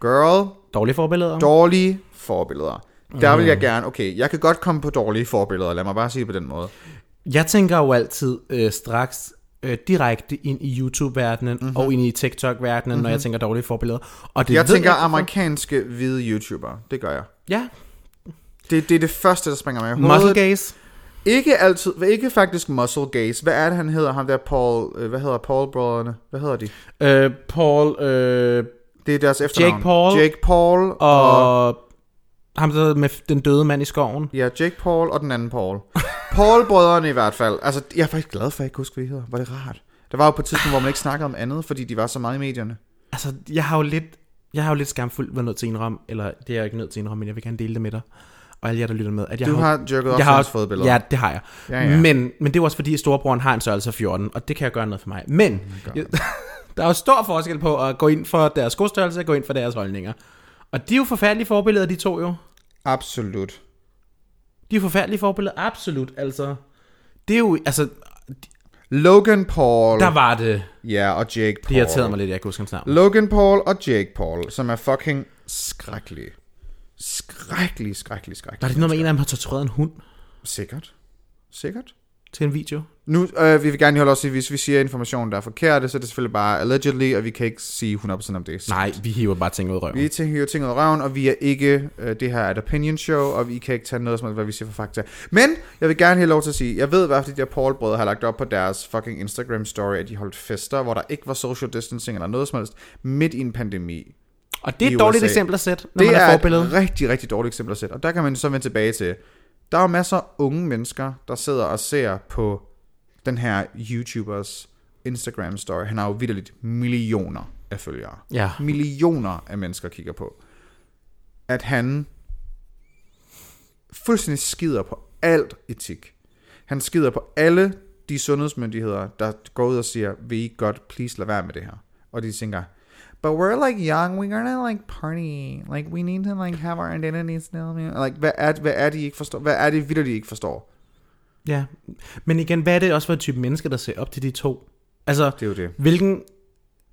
Speaker 1: Girl,
Speaker 2: Dårlige forbilleder.
Speaker 1: dårlige forbilleder. Der vil jeg gerne, okay, jeg kan godt komme på dårlige forbilleder, lad mig bare sige det på den måde.
Speaker 2: Jeg tænker jo altid øh, straks øh, direkte ind i YouTube-verdenen mm-hmm. og ind i TikTok-verdenen, mm-hmm. når jeg tænker dårlige forbilleder. Og det
Speaker 1: Jeg tænker
Speaker 2: hvorfor.
Speaker 1: amerikanske hvide YouTubere, det gør jeg.
Speaker 2: Ja,
Speaker 1: Det, det er det første, der springer mig i
Speaker 2: muscle
Speaker 1: hovedet.
Speaker 2: gaze.
Speaker 1: Ikke altid, ikke faktisk muscle gaze. Hvad er det, han hedder? Ham der Paul, øh, hvad hedder Paul-brødrene? Hvad hedder de?
Speaker 2: Øh, Paul, øh,
Speaker 1: Det er deres efternavn.
Speaker 2: Jake Paul
Speaker 1: Jake Paul og...
Speaker 2: Og ham der med den døde mand i skoven.
Speaker 1: Ja, Jake Paul og den anden Paul. Paul-brødrene i hvert fald. Altså, jeg er faktisk glad for, at jeg ikke husker, hvad de hedder. Var det rart? Der var jo på et tidspunkt, hvor man ikke snakkede om andet, fordi de var så meget i medierne.
Speaker 2: Altså, jeg har jo lidt, jeg har jo lidt skamfuldt været nødt til at indrømme, eller det er jeg ikke nødt til at indrømme, men jeg vil gerne dele det med dig. Og alle jer, der lytter med. At jeg
Speaker 1: Du har jerket op
Speaker 2: jeg har
Speaker 1: hans fodbilleder.
Speaker 2: Ja, det har jeg.
Speaker 1: Ja, ja.
Speaker 2: Men, men det er også fordi, at storebroren har en størrelse af 14, og det kan jeg gøre noget for mig. Men, jeg, der er jo stor forskel på at gå ind for deres skostørrelse og gå ind for deres holdninger. Og de er jo forfærdelige forbilleder, de to jo.
Speaker 1: Absolut.
Speaker 2: De er forfærdelige forbilleder, absolut. Altså, det er jo, altså,
Speaker 1: Logan Paul.
Speaker 2: der var det.
Speaker 1: Ja, og Jake
Speaker 2: Det
Speaker 1: Paul.
Speaker 2: irriterede mig lidt, jeg kan huske hans navn.
Speaker 1: Logan Paul og Jake Paul, som er fucking skrækkelige. Skrækkelige, skrækkelige, skrækkelige.
Speaker 2: Var det noget med, en af dem har tortureret en hund
Speaker 1: Sikkert. Sikkert.
Speaker 2: Til en video?
Speaker 1: Nu øh, vi vil gerne holde os i, hvis vi siger information, der er forkert, så er det selvfølgelig bare allegedly, og vi kan ikke sige 100% om det.
Speaker 2: Nej, vi hiver bare ting ud af røven.
Speaker 1: Vi jo ting ud af røven, og vi er ikke, øh, det her er et opinion show, og vi kan ikke tage noget som hvad vi siger for fakta. Men jeg vil gerne have lov til at sige, jeg ved, hvad de der paul har lagt op på deres fucking Instagram story, at de holdt fester, hvor der ikke var social distancing eller noget som helst, midt i en pandemi.
Speaker 2: Og det er
Speaker 1: i
Speaker 2: et dårligt
Speaker 1: USA.
Speaker 2: eksempel at sætte, når
Speaker 1: Det
Speaker 2: man er,
Speaker 1: er et rigtig, rigtig dårligt eksempel at sætte, og der kan man så vende tilbage til. Der er jo masser af unge mennesker, der sidder og ser på den her YouTubers Instagram story. Han har jo vidderligt millioner af følgere.
Speaker 2: Ja.
Speaker 1: Millioner af mennesker kigger på. At han fuldstændig skider på alt etik. Han skider på alle de sundhedsmyndigheder, der går ud og siger, vil I godt please lade være med det her? Og de tænker, but we're like young, we're gonna like party, like we need to like have our identity still. Like, hvad er, hvad er det, I ikke forstår? Hvad er det, vildt, I ikke forstår?
Speaker 2: Ja, men igen, hvad er det også for et type mennesker, der ser op til de to? Altså,
Speaker 1: Det er jo det.
Speaker 2: hvilken,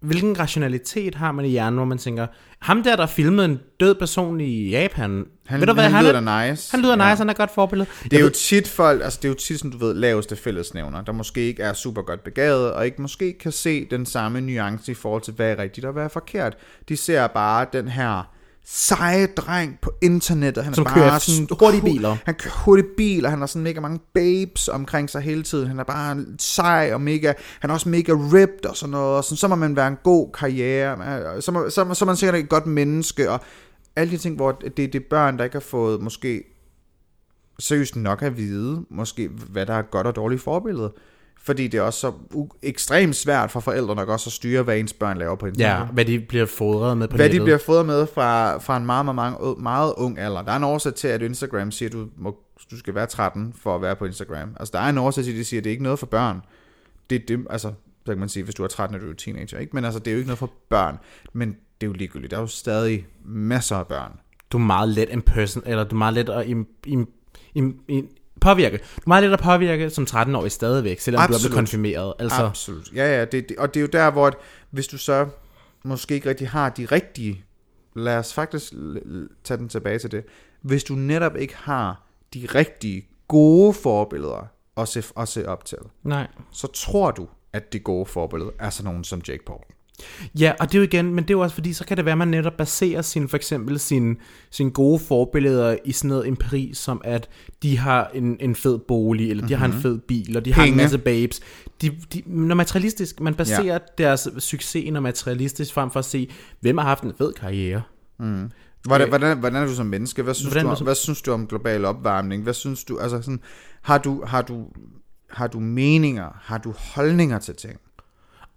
Speaker 2: hvilken rationalitet har man i hjernen, hvor man tænker, ham der, der filmede en død person i Japan,
Speaker 1: Han,
Speaker 2: ved du hvad,
Speaker 1: han, lyder
Speaker 2: er,
Speaker 1: da nice.
Speaker 2: han lyder nice,
Speaker 1: Ja.
Speaker 2: han er godt forbillede.
Speaker 1: Det er jo tit folk, altså det er jo tit, som du ved, laveste fællesnævner, der måske ikke er super godt begavet, og ikke måske kan se den samme nuance i forhold til, hvad er rigtigt og hvad er forkert. De ser bare den her seje dreng på internettet. Han
Speaker 2: Som
Speaker 1: er
Speaker 2: kører
Speaker 1: bare
Speaker 2: efter
Speaker 1: sådan
Speaker 2: hurtige biler.
Speaker 1: Han kører hurtige biler, han har sådan mega mange babes omkring sig hele tiden. Han er bare sej og mega, han er også mega ripped og sådan noget. Og sådan, så må man være en god karriere, så, må, så, så er man sikkert et godt menneske, og alle de ting, hvor det, det er børn, der ikke har fået måske seriøst nok at vide, måske hvad der er godt og dårligt forbillede. Fordi det er også så u- ekstremt svært for forældre nok også at styre, hvad ens børn laver på internet.
Speaker 2: Ja, hvad de bliver fodret med på
Speaker 1: Hvad
Speaker 2: nettet.
Speaker 1: de bliver fået med fra, fra en meget, meget, meget, meget ung alder. Der er en årsag til, at Instagram siger, at du, må, du skal være 13 for at være på Instagram. Altså, der er en årsag til, at de siger, at det er ikke noget for børn. Det, det, altså, så kan man sige, hvis du er 13, er du jo teenager, ikke? Men altså, det er jo ikke noget for børn. Men det er jo ligegyldigt. Der er jo stadig masser af børn.
Speaker 2: Du er meget let en person, eller du er meget let at im, im, im, im, påvirke. Du er meget let at påvirke som 13-årig stadigvæk, selvom du er
Speaker 1: Absolut.
Speaker 2: blevet konfirmeret. Altså,
Speaker 1: Absolut. Ja, ja, det, det, og det er jo der, hvor at, hvis du så måske ikke rigtig har de rigtige, lad os faktisk tage den tilbage til det, hvis du netop ikke har de rigtige gode forbilleder at se, at se op til,
Speaker 2: nej.
Speaker 1: så tror du, at det gode forbillede er sådan nogen som Jake Paul.
Speaker 2: Ja, og det er jo igen, men det er jo også fordi, så kan det være, at man netop baserer sin, for eksempel sin, sin gode forbilleder i sådan noget empiri, som at de har en, en fed bolig, eller de har en fed bil, og de har en
Speaker 1: Mhm. Penge.
Speaker 2: masse babes. De, de, når materialistisk, man baserer ja. deres succes, når materialistisk, frem for at se, hvem har haft en fed karriere.
Speaker 1: Hvordan, hvordan, hvordan er du som menneske? Hvad synes,
Speaker 2: Hvordan
Speaker 1: du, om,
Speaker 2: som-
Speaker 1: hvad synes du om global opvarmning? Hvad synes du, altså sådan, har du, har du, har du meninger? Har du holdninger til ting?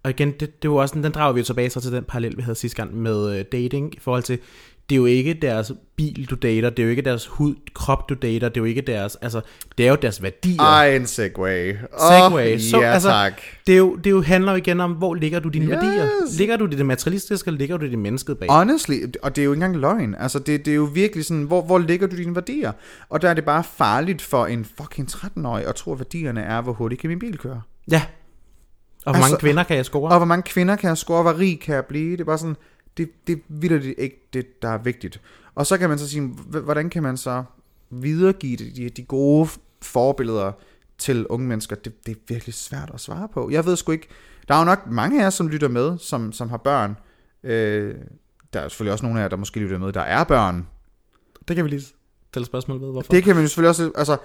Speaker 2: Og igen, det, det jo også, sådan- den drager vi jo tilbage så til den parallel, vi havde sidste gang med øh, dating, i forhold til, det er jo ikke deres bil, du dater, det er jo ikke deres hud, krop, du dater, det er jo ikke deres, altså, det er jo deres værdier.
Speaker 1: Ej, en segway.
Speaker 2: Segway.
Speaker 1: Oh,
Speaker 2: Så,
Speaker 1: ja,
Speaker 2: altså,
Speaker 1: tak.
Speaker 2: Det, er jo, det er jo handler jo igen om, hvor ligger du dine
Speaker 1: Yes.
Speaker 2: værdier? Ligger du det det materialistiske, eller ligger du det det mennesket bag?
Speaker 1: Honestly, og det er jo ikke engang løgn. Altså, det, det er jo virkelig sådan, hvor, hvor ligger du dine værdier? Og der er det bare farligt for en fucking 13-årig at tro, at værdierne er, hvor hurtigt kan min bil køre.
Speaker 2: Ja. Og hvor
Speaker 1: Altså-
Speaker 2: mange kvinder kan jeg score?
Speaker 1: Og hvor mange kvinder kan jeg score, hvor rig kan jeg blive? Det er bare sådan, det, det vildt det ikke det, der er vigtigt. Og så kan man så sige, hvordan kan man så videregive de, de, de gode forbilleder til unge mennesker? Det, det er virkelig svært at svare på. Jeg ved sgu ikke, der er jo nok mange af jer, som lytter med, som, som har børn. Øh, der er selvfølgelig også nogle af jer, der måske lytter med, der er børn.
Speaker 2: Det kan vi lige stille spørgsmål ved, hvorfor.
Speaker 1: Det kan man jo selvfølgelig også, altså,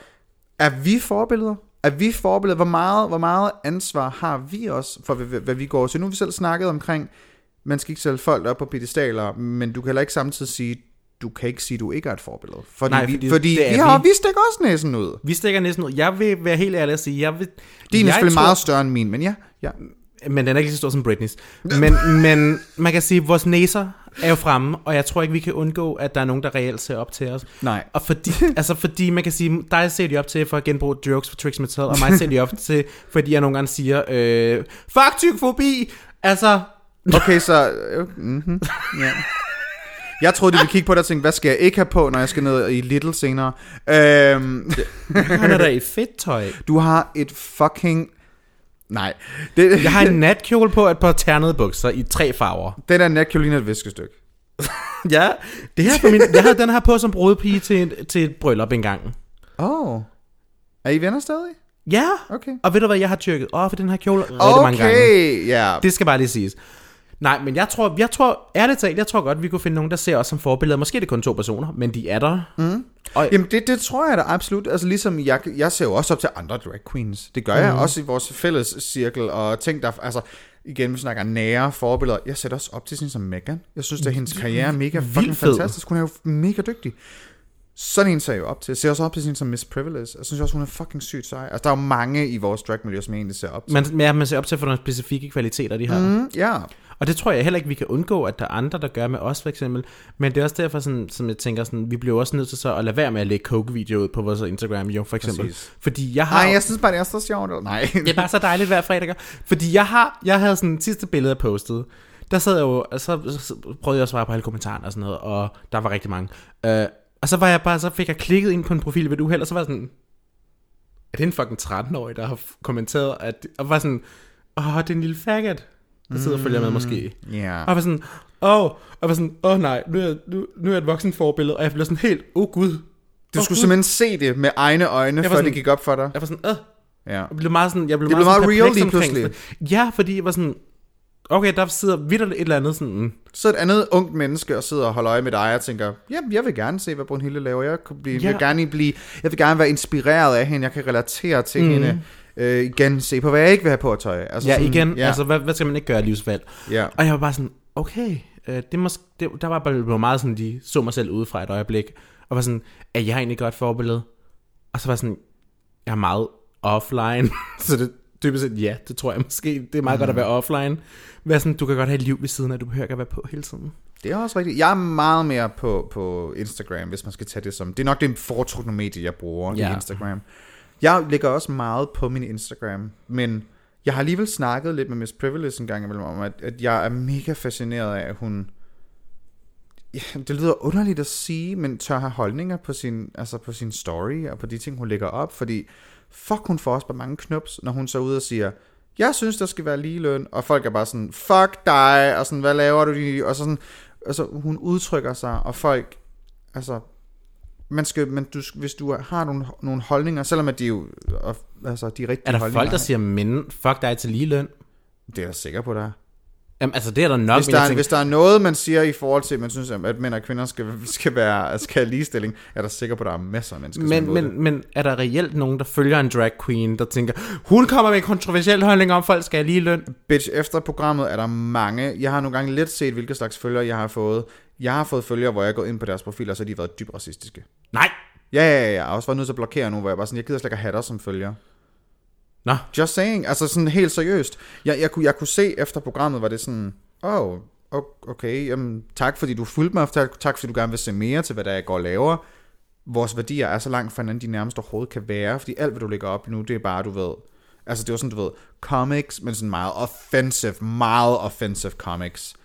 Speaker 1: er vi forbilleder? Er vi forbilleder? Hvor meget, hvor meget ansvar har vi også for, hvad, hvad vi går til? Nu har vi selv snakket omkring Man skal ikke sælge folk op på pedestaler, men du kan heller ikke samtidig sige, du kan ikke sige, du ikke er et forbillede. Fordi,
Speaker 2: Nej,
Speaker 1: vi,
Speaker 2: fordi
Speaker 1: fordi
Speaker 2: det er
Speaker 1: vi, har,
Speaker 2: vi.
Speaker 1: vi stikker også næsen ud.
Speaker 2: Vi stikker næsten ud. Jeg vil være helt ærlig at sige, jeg vil...
Speaker 1: Din er selvfølgelig
Speaker 2: tror-
Speaker 1: meget større end min, men ja. ja.
Speaker 2: Men den er ikke lige så stor som Britney's. Men, men man kan sige, at vores næser er jo fremme, og jeg tror ikke, vi kan undgå, at der er nogen, der reelt ser op til os.
Speaker 1: Nej.
Speaker 2: Og fordi, altså fordi man kan sige, dig ser de op til for at genbruge jokes for Tricks Metal, og mig ser de op til, fordi jeg nogle gange siger, øh, fuck tykfobi! Altså,
Speaker 1: Okay, så... Øh, mm-hmm, ja. Jeg troede, de ville kigge på dig og tænke, hvad skal jeg ikke have på, når jeg skal ned i Little senere? Øhm,
Speaker 2: han er da i fedt tøj.
Speaker 1: du har et fucking... Nej. Det,
Speaker 2: Jeg har en natkjole på, et par ternede bukser i tre farver.
Speaker 1: Den er natkjolin et viskestykke.
Speaker 2: Ja, det her er for min, jeg havde den her på som brudepige til til et bryllup engang.
Speaker 1: Åh. Oh. Er I venner stadig?
Speaker 2: Ja,
Speaker 1: Okay.
Speaker 2: og ved du hvad, jeg har tyrket åh, for den her kjole rigtig mange gange.
Speaker 1: Okay, ja.
Speaker 2: Det skal bare lige siges. Nej, men jeg tror, jeg tror, ærligt talt, jeg tror godt, vi kunne finde nogen, der ser os som forbilleder. Måske er det kun to personer, men de er der. Mm. Og,
Speaker 1: Jamen det, det tror jeg da absolut. Altså ligesom jeg, jeg ser jo også op til andre drag queens. Det gør mm. jeg også i vores fælles cirkel. Og ting der, altså igen, vi snakker nære forbilleder. Jeg sætter også op til sådan som Megan. Jeg synes, at hendes karriere er mega fucking
Speaker 2: fed.
Speaker 1: fantastisk. Hun er jo mega dygtig. Sådan en ser jeg jo op til. Jeg ser også op til sådan en som Miss Privilege. Jeg synes også, hun er fucking sygt sej. Altså, der er jo mange i vores dragmiljø, som jeg egentlig ser op til.
Speaker 2: man, ja, man ser op til for nogle specifikke kvaliteter, de har. Mm.
Speaker 1: Ja.
Speaker 2: Og det tror jeg heller ikke, vi kan undgå, at der er andre, der gør med os for eksempel. Men det er også derfor, sådan, som jeg tænker, sådan, vi bliver også nødt til så at lade være med at lægge coke-video ud på vores Instagram, jo, for eksempel.
Speaker 1: Præcis.
Speaker 2: Fordi jeg har...
Speaker 1: Nej, jeg synes bare, det er så sjovt. Nej.
Speaker 2: Det er bare så dejligt hver fredag. ikke? Fordi jeg har, jeg havde sådan sidste billede, jeg postede. Der sad jeg jo, og så, så prøvede jeg at svare på alle kommentarerne og sådan noget, og der var rigtig mange. Øh, og så var jeg bare, så fik jeg klikket ind på en profil ved du og så var jeg sådan, er det en fucking 13-årig, der har kommenteret, at, og var sådan, åh, det er en lille faggot, der sidder og følger med måske.
Speaker 1: Ja.
Speaker 2: Og jeg var sådan, åh, og jeg var sådan, åh nej, nu er, jeg, nu, nu er jeg et voksen forbillede, og jeg blev sådan helt, åh oh, gud.
Speaker 1: Du
Speaker 2: Åh,
Speaker 1: skulle
Speaker 2: Gud.
Speaker 1: simpelthen se det med egne øjne, før
Speaker 2: var
Speaker 1: det
Speaker 2: sådan-
Speaker 1: gik op for dig.
Speaker 2: Jeg var sådan, øh,
Speaker 1: Ja.
Speaker 2: Jeg blev meget sådan, jeg blev
Speaker 1: Det
Speaker 2: meget,
Speaker 1: blev
Speaker 2: sådan
Speaker 1: meget real lige
Speaker 2: omkring
Speaker 1: pludselig.
Speaker 2: det. Ja, fordi jeg var sådan, okay, der sidder vidt et eller andet sådan, mm,
Speaker 1: Så et andet ungt menneske og sidder og holder øje med dig og tænker, ja, jeg vil gerne se, hvad Brunhilde laver. Jeg, kunne blive,
Speaker 2: Ja.
Speaker 1: jeg, vil gerne blive, jeg vil gerne være inspireret af hende. Jeg kan relatere til mm. hende. Øh, igen, se på, hvad jeg ikke vil have på at tøj. Altså
Speaker 2: ja,
Speaker 1: sådan,
Speaker 2: igen,
Speaker 1: ja,
Speaker 2: altså, hvad, hvad skal man ikke gøre i livsvalg?
Speaker 1: ja.
Speaker 2: Og jeg var bare sådan, okay, øh, det mås- det, der var bare meget sådan, de så mig selv udefra et øjeblik, og var sådan, at jeg egentlig godt forbillede. Og så var sådan, jeg er meget offline, så det dybest set, ja, det tror jeg måske, det er meget mm. godt at være offline. Vær sådan, du kan godt have et liv ved siden af, du behøver ikke at være på hele tiden.
Speaker 1: Det er også rigtigt. Jeg er meget mere på, på Instagram, hvis man skal tage det som... Det er nok det foretrukne medie, jeg bruger. Ja. i Instagram. Jeg lægger også meget på min Instagram, men jeg har alligevel snakket lidt med Miss Privilege en gang imellem om, at, at jeg er mega fascineret af, at hun... Ja, det lyder underligt at sige, men tør have holdninger på sin, altså på sin story og på de ting, hun lægger op, fordi fuck, hun får også bare mange knups, når hun så ud og siger, jeg synes, der skal være ligeløn, og folk er bare sådan, fuck dig, og sådan, hvad laver du? lige?" Og så sådan, altså, hun udtrykker sig, og folk, altså, man skal, men du, hvis du har nogle, nogle holdninger, selvom at de jo, altså, de rigtige
Speaker 2: Er der
Speaker 1: holdninger,
Speaker 2: folk, der siger, men fuck dig til ligeløn?
Speaker 1: det er jeg sikker på, der er.
Speaker 2: Jamen, altså, det er der nok,
Speaker 1: Hvis
Speaker 2: men
Speaker 1: der, er,
Speaker 2: tænker,
Speaker 1: hvis der er noget, man siger i forhold til, man synes, at mænd og kvinder skal, skal, være, skal have ligestilling, er der sikker på, at der er masser af mennesker, som er
Speaker 2: men,
Speaker 1: imod det.
Speaker 2: men, men er der reelt nogen, der følger en drag queen, der tænker, hun kommer med en kontroversiel holdning om, folk skal have lige løn?
Speaker 1: Bitch, efter programmet er der mange. Jeg har nogle gange lidt set, hvilke slags følgere jeg har fået. Jeg har fået følgere, hvor jeg er gået ind på deres profiler, og så har de været dybt racistiske.
Speaker 2: Nej!
Speaker 1: Ja, ja, ja. Jeg har også været nødt til at blokere nu, hvor jeg bare sådan, jeg gider slet ikke have dig som følger.
Speaker 2: Nå,
Speaker 1: Just saying. Altså sådan helt seriøst. Jeg, jeg, kunne, jeg kunne se efter programmet, var det sådan, åh, oh, okay, jamen, tak fordi du fulgte mig, tak, tak fordi du gerne vil se mere til, hvad der er, jeg går og laver. Vores værdier er så langt fra hinanden, de nærmest overhovedet kan være, fordi alt, hvad du lægger op nu, det er bare, du ved, altså det var sådan, du ved, comics, men sådan meget offensive, meget offensive comics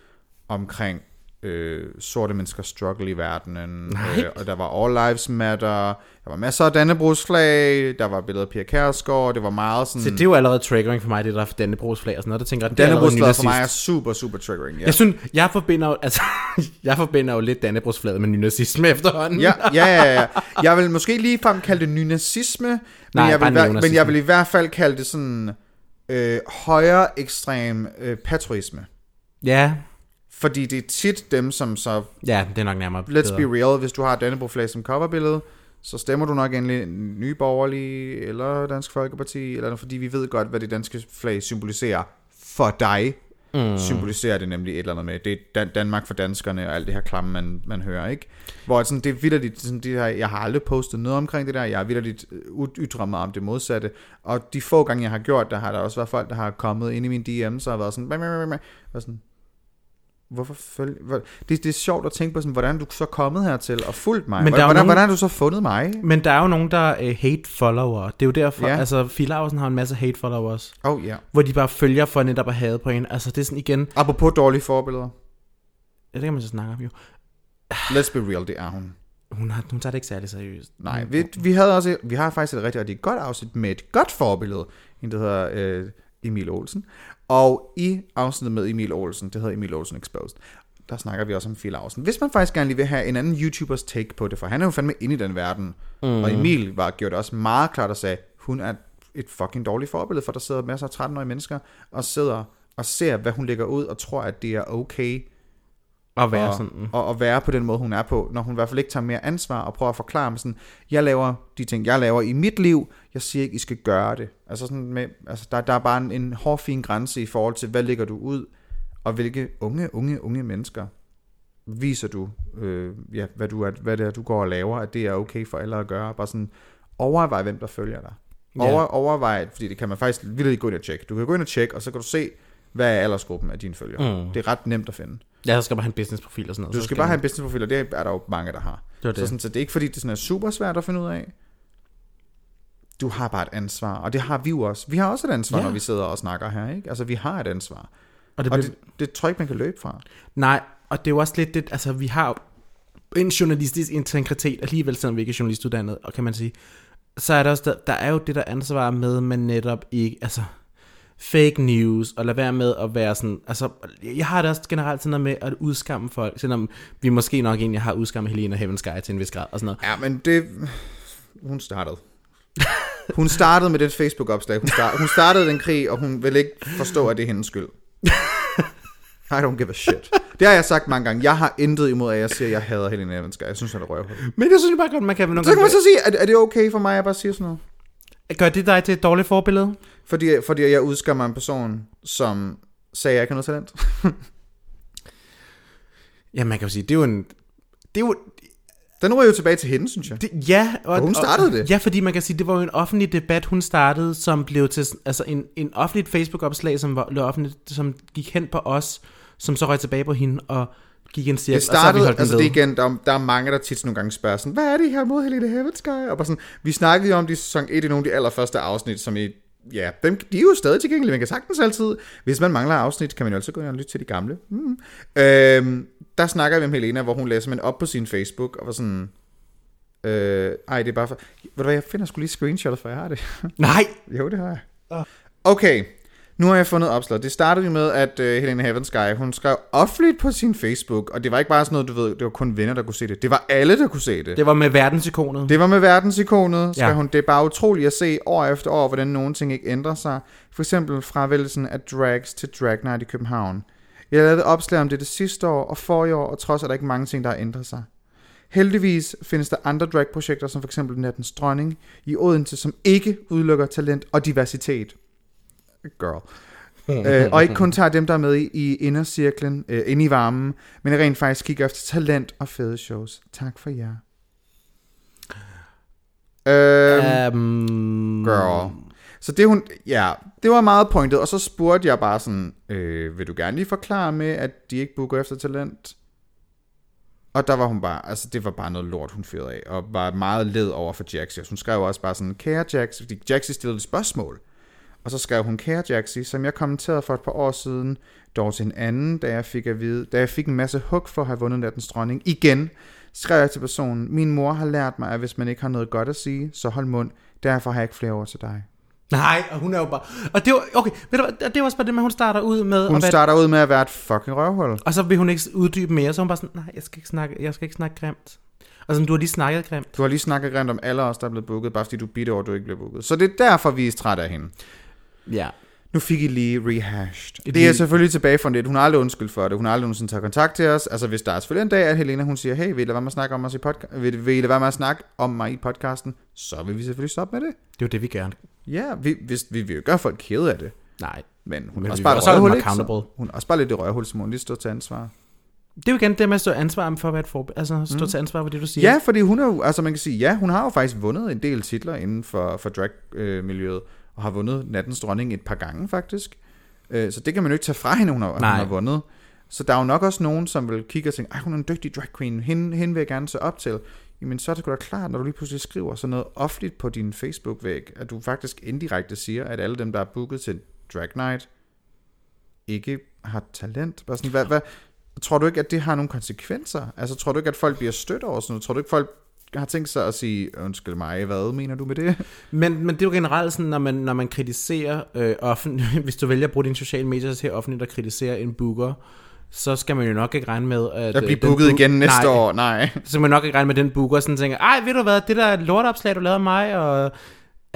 Speaker 1: omkring øh, sorte menneskers struggle i verdenen.
Speaker 2: Nej.
Speaker 1: Øh, og der var All Lives Matter, der var masser af Dannebrogsflag, der var billeder af Pia Kærsgaard, det var meget sådan...
Speaker 2: så det er jo allerede triggering for mig, det der er Dannebrogsflag og sådan noget, der tænker jeg, det allerede
Speaker 1: Dannebrogsflaget for mig er super, super triggering. Ja.
Speaker 2: Jeg synes, jeg forbinder jo, altså, jeg forbinder jo lidt Dannebrogsflaget med nynazisme efterhånden.
Speaker 1: Ja, ja, ja, ja. Jeg vil måske lige frem kalde det nynazisme, men,
Speaker 2: Nej,
Speaker 1: jeg vil, hver- men jeg vil i hvert fald kalde det sådan øh, højere ekstrem øh, patriotisme.
Speaker 2: ja,
Speaker 1: Fordi det er tit dem, som så,
Speaker 2: ja, det er nok nærmere
Speaker 1: let's
Speaker 2: bedre.
Speaker 1: be real, hvis du har Dannebro flag som coverbillede, så stemmer du nok endelig Nye Borgerlige, eller Dansk Folkeparti, eller noget, fordi vi ved godt, hvad det danske flag symboliserer for dig. mm. symboliserer det nemlig et eller andet med. Det er Dan- Danmark for danskerne og alt det her klamme, man, man hører, ikke? Hvor sådan, det er vildt, sådan, det her, jeg har aldrig postet noget omkring det der, jeg har vildt ytret mig om det modsatte, og de få gange, jeg har gjort det, har der også været folk, der har kommet ind i mine DM's og har været sådan, og sådan Hvorfor følge? Hvor, det, det er sjovt at tænke på, sådan, hvordan er du så kommet hertil og fulgt mig?
Speaker 2: Men der er
Speaker 1: hvordan,
Speaker 2: nogen-
Speaker 1: hvordan har du så fundet mig?
Speaker 2: Men der er jo nogen, der er uh, hate follower. Det er jo derfor,
Speaker 1: ja.
Speaker 2: altså Filausen har en masse hate followers,
Speaker 1: Oh ja. Yeah.
Speaker 2: hvor de bare følger for netop at have på en. Altså det er sådan igen,
Speaker 1: Apropos dårlige forbilleder.
Speaker 2: ja, det kan man så snakke om jo.
Speaker 1: Let's be real, det er hun.
Speaker 2: Hun, har, hun tager det ikke særlig seriøst.
Speaker 1: Nej, vi, vi, havde også, vi har faktisk et rigtig, rigtig godt afsnit med et godt forbillede. En, der hedder øh, Emil Olsen. Og i afsnittet med Emil Olsen, det hedder Emil Olsen Exposed, der snakker vi også om Phil Ausen. Hvis man faktisk gerne lige vil have en anden YouTubers take på det, for han er jo fandme inde i den verden. Mm. Og Emil var, gjorde det også meget klart og sagde, hun er et fucking dårligt forbillede, for der sidder masser af 13-årige mennesker og sidder og ser, hvad hun lægger ud, og tror, at det er okay
Speaker 2: At være
Speaker 1: og,
Speaker 2: sådan.
Speaker 1: og, og være på den måde, hun er på, når hun i hvert fald ikke tager mere ansvar og prøver at forklare mig sådan, jeg laver de ting, jeg laver i mit liv, jeg siger ikke, I skal gøre det. Altså sådan med, altså der, der er bare en, en hård, fin grænse i forhold til, hvad lægger du ud, og hvilke unge, unge, unge mennesker viser du, øh, ja, hvad, du er, hvad det er, du går og laver, at det er okay for alle at gøre. Bare sådan, overvej, hvem der følger dig. Over, overvej, fordi det kan man faktisk vildt gå ind og tjekke. Du kan gå ind og tjekke, og så kan du se, hvad er aldersgruppen af dine følgere. Mm. Det er ret nemt at finde.
Speaker 2: Ja, så skal man have en businessprofil og sådan noget.
Speaker 1: Du
Speaker 2: så
Speaker 1: skal bare have en businessprofil, og det er der jo mange, der har.
Speaker 2: Det det.
Speaker 1: Så, sådan, så det er ikke fordi, det sådan er super svært at finde ud af. Du har bare et ansvar, og det har vi jo også. Vi har også et ansvar, ja. Når vi sidder og snakker her, ikke? Altså, vi har et ansvar.
Speaker 2: Og det,
Speaker 1: Og det, det tror jeg ikke, man kan løbe fra.
Speaker 2: Nej, og det er jo også lidt det, altså vi har en journalistisk integritet alligevel, selvom vi ikke er journalistuddannet, og kan man sige, så er der også, der, der er jo det der ansvar med, man netop ikke, altså fake news, og lade være med at være sådan, altså jeg har det også generelt sådan noget med at udskamme folk, selvom vi måske nok egentlig har udskammet Helena Heaven Sky til en vis grad, og sådan noget.
Speaker 1: Ja, men det... Hun startede. Hun startede med det Facebook-opslag. Hun, start, hun startede den krig, og hun vil ikke forstå, at det er hendes skyld. I don't give a shit. Det har jeg sagt mange gange. Jeg har intet imod, at jeg siger, at jeg hader Helena Evans. Jeg synes, han er røvhul.
Speaker 2: Men det synes jeg bare godt, man kan nogle
Speaker 1: Så kan man så sige, er, er det okay for mig, at jeg bare siger sådan noget?
Speaker 2: Gør det dig til et dårligt forbillede?
Speaker 1: Fordi, fordi jeg udskammer en person, som sagde, at jeg ikke har noget talent.
Speaker 2: Ja, man kan jo sige, det er jo en, det er jo,
Speaker 1: Den ryger jo tilbage til hende, synes jeg.
Speaker 2: Det, ja, og,
Speaker 1: Og hun startede
Speaker 2: og,
Speaker 1: det.
Speaker 2: Ja, fordi man kan sige, det var jo en offentlig debat, hun startede, som blev til altså en, en offentligt Facebook-opslag, som var, blev offentligt, som gik hen på os, som så røg tilbage på hende og gik en cirkel,
Speaker 1: Det
Speaker 2: og så har vi
Speaker 1: startede,
Speaker 2: holdt den
Speaker 1: altså det igen, der, er- der er mange, der tit nogle gange spørger sådan, hvad er det her mod Helene Heaven Sky? Og bare sådan, vi snakkede jo om det i sæson 1 i nogle af de allerførste afsnit, som i, ja, dem, de er jo stadig tilgængelige, man kan sagtens altid, hvis man mangler afsnit, kan man jo altid gå ind og lytte til de gamle. Mm. Øhm, der snakker vi om Helena, hvor hun læser man op på sin Facebook, og var sådan, øh, ej, det er bare for, ved du hvad, jeg finder sgu lige screenshotet, for jeg har det.
Speaker 2: Nej!
Speaker 1: Jo, det har jeg. Okay, nu har jeg fundet opslaget. Det startede jo med, at uh, Helena Heaven Sky, hun skrev offentligt på sin Facebook, og det var ikke bare sådan noget, du ved, det var kun venner, der kunne se det. Det var alle, der kunne se det.
Speaker 2: Det var med verdensikonet.
Speaker 1: Det var med verdensikonet, skrev ja. Hun. Det er bare utroligt at se år efter år, hvordan nogle ting ikke ændrer sig. For eksempel fravælgelsen af drags til Drag Night i København. Jeg lavede opslag om det det sidste år og forrige år, og trods er der ikke mange ting, der har ændret sig. Heldigvis findes der andre dragprojekter, som for eksempel Nattens Dronning i Odense, som ikke udelukker talent og diversitet. Girl. øh, og ikke kun tager dem, der er med i, i indercirklen, øh, inde i varmen, men rent faktisk kigger efter talent og fede shows. Tak for jer. Øhm,
Speaker 2: Um,
Speaker 1: girl. Så det hun, ja, det var meget pointet, og så spurgte jeg bare sådan, øh, vil du gerne lige forklare med, at de ikke booker efter talent? Og der var hun bare, altså det var bare noget lort, hun fyrede af, og var meget led over for Jaxi. Hun skrev også bare sådan, kære Jaxi, fordi Jaxi stillede et spørgsmål. Og så skrev hun, kære Jaxi, som jeg kommenterede for et par år siden, dog til en anden, da jeg fik, at vide, da jeg fik en masse hug for at have vundet nattens dronning. Igen skrev jeg til personen, min mor har lært mig, at hvis man ikke har noget godt at sige, så hold mund. Derfor har jeg ikke flere ord til dig.
Speaker 2: Nej, og hun er jo bare... Og det var, okay, ved du det var også bare det med, hun starter ud med...
Speaker 1: Hun
Speaker 2: at være,
Speaker 1: starter ud med at være et fucking røvhul.
Speaker 2: Og så vil hun ikke uddybe mere, så hun bare sådan, nej, jeg skal ikke snakke, jeg skal ikke snakke grimt. Og sådan, du har lige snakket grimt.
Speaker 1: Du har lige snakket rent om alle os, der er blevet booket, bare fordi du bitter over, at du ikke blev booket. Så det er derfor, vi er trætte af hende.
Speaker 2: Ja.
Speaker 1: Nu fik I lige rehashed.
Speaker 2: Et
Speaker 1: Det er selvfølgelig tilbage fra det. Hun har aldrig undskyld for det. Hun har aldrig nogensinde taget kontakt til os. Altså hvis der er selvfølgelig en dag, at Helena hun siger, hey, vil I lade være med at snakke om, os i podca- vil, vil I lade være med at snakke om mig i podcasten, så vil vi selvfølgelig stoppe med det.
Speaker 2: Det er jo det, vi gerne.
Speaker 1: Ja, vi, hvis, vi vil jo gøre folk kede af det.
Speaker 2: Nej.
Speaker 1: Men hun er også bare et røvhul, ikke? Så
Speaker 2: accountable.
Speaker 1: Hun er også bare lidt et røvhul, så må hun lige stå til ansvar.
Speaker 2: Det er jo igen det med at stå ansvar for at være et forbe- Altså stå mm. til ansvar for det, du siger.
Speaker 1: Ja, fordi hun er jo, altså man kan sige, ja, hun har jo faktisk vundet en del titler inden for, for drag-miljøet, og har vundet Nattens Dronning et par gange faktisk. Øh, Så det kan man jo ikke tage fra hende, hun har, hun har vundet. Så der er jo nok også nogen, som vil kigge og tænke, ej, hun er en dygtig drag queen, hende, hende vil jeg gerne se op til. Jamen så er det da klart, når du lige pludselig skriver sådan noget offentligt på din Facebook-væg, at du faktisk indirekte siger, at alle dem, der er booket til Drag Night, ikke har talent. Bare sådan, hvad, hvad, tror du ikke, at det har nogle konsekvenser? Altså tror du ikke, at folk bliver stødt over sådan noget? Tror du ikke, folk har tænkt sig at sige, undskyld mig, hvad mener du med det?
Speaker 2: Men, men det er jo generelt sådan, når man, når man kritiserer øh, offentligt, hvis du vælger at bruge dine sociale medier til offentligt at kritisere en booker, så skal man jo nok ikke regne med, at...
Speaker 1: At
Speaker 2: øh,
Speaker 1: blive booket
Speaker 2: book-
Speaker 1: igen næste
Speaker 2: Nej,
Speaker 1: år? Nej.
Speaker 2: Så skal man nok ikke regne med, den booker sådan tænker, ej, ved du hvad, det der lortopslag, du lavede mig, og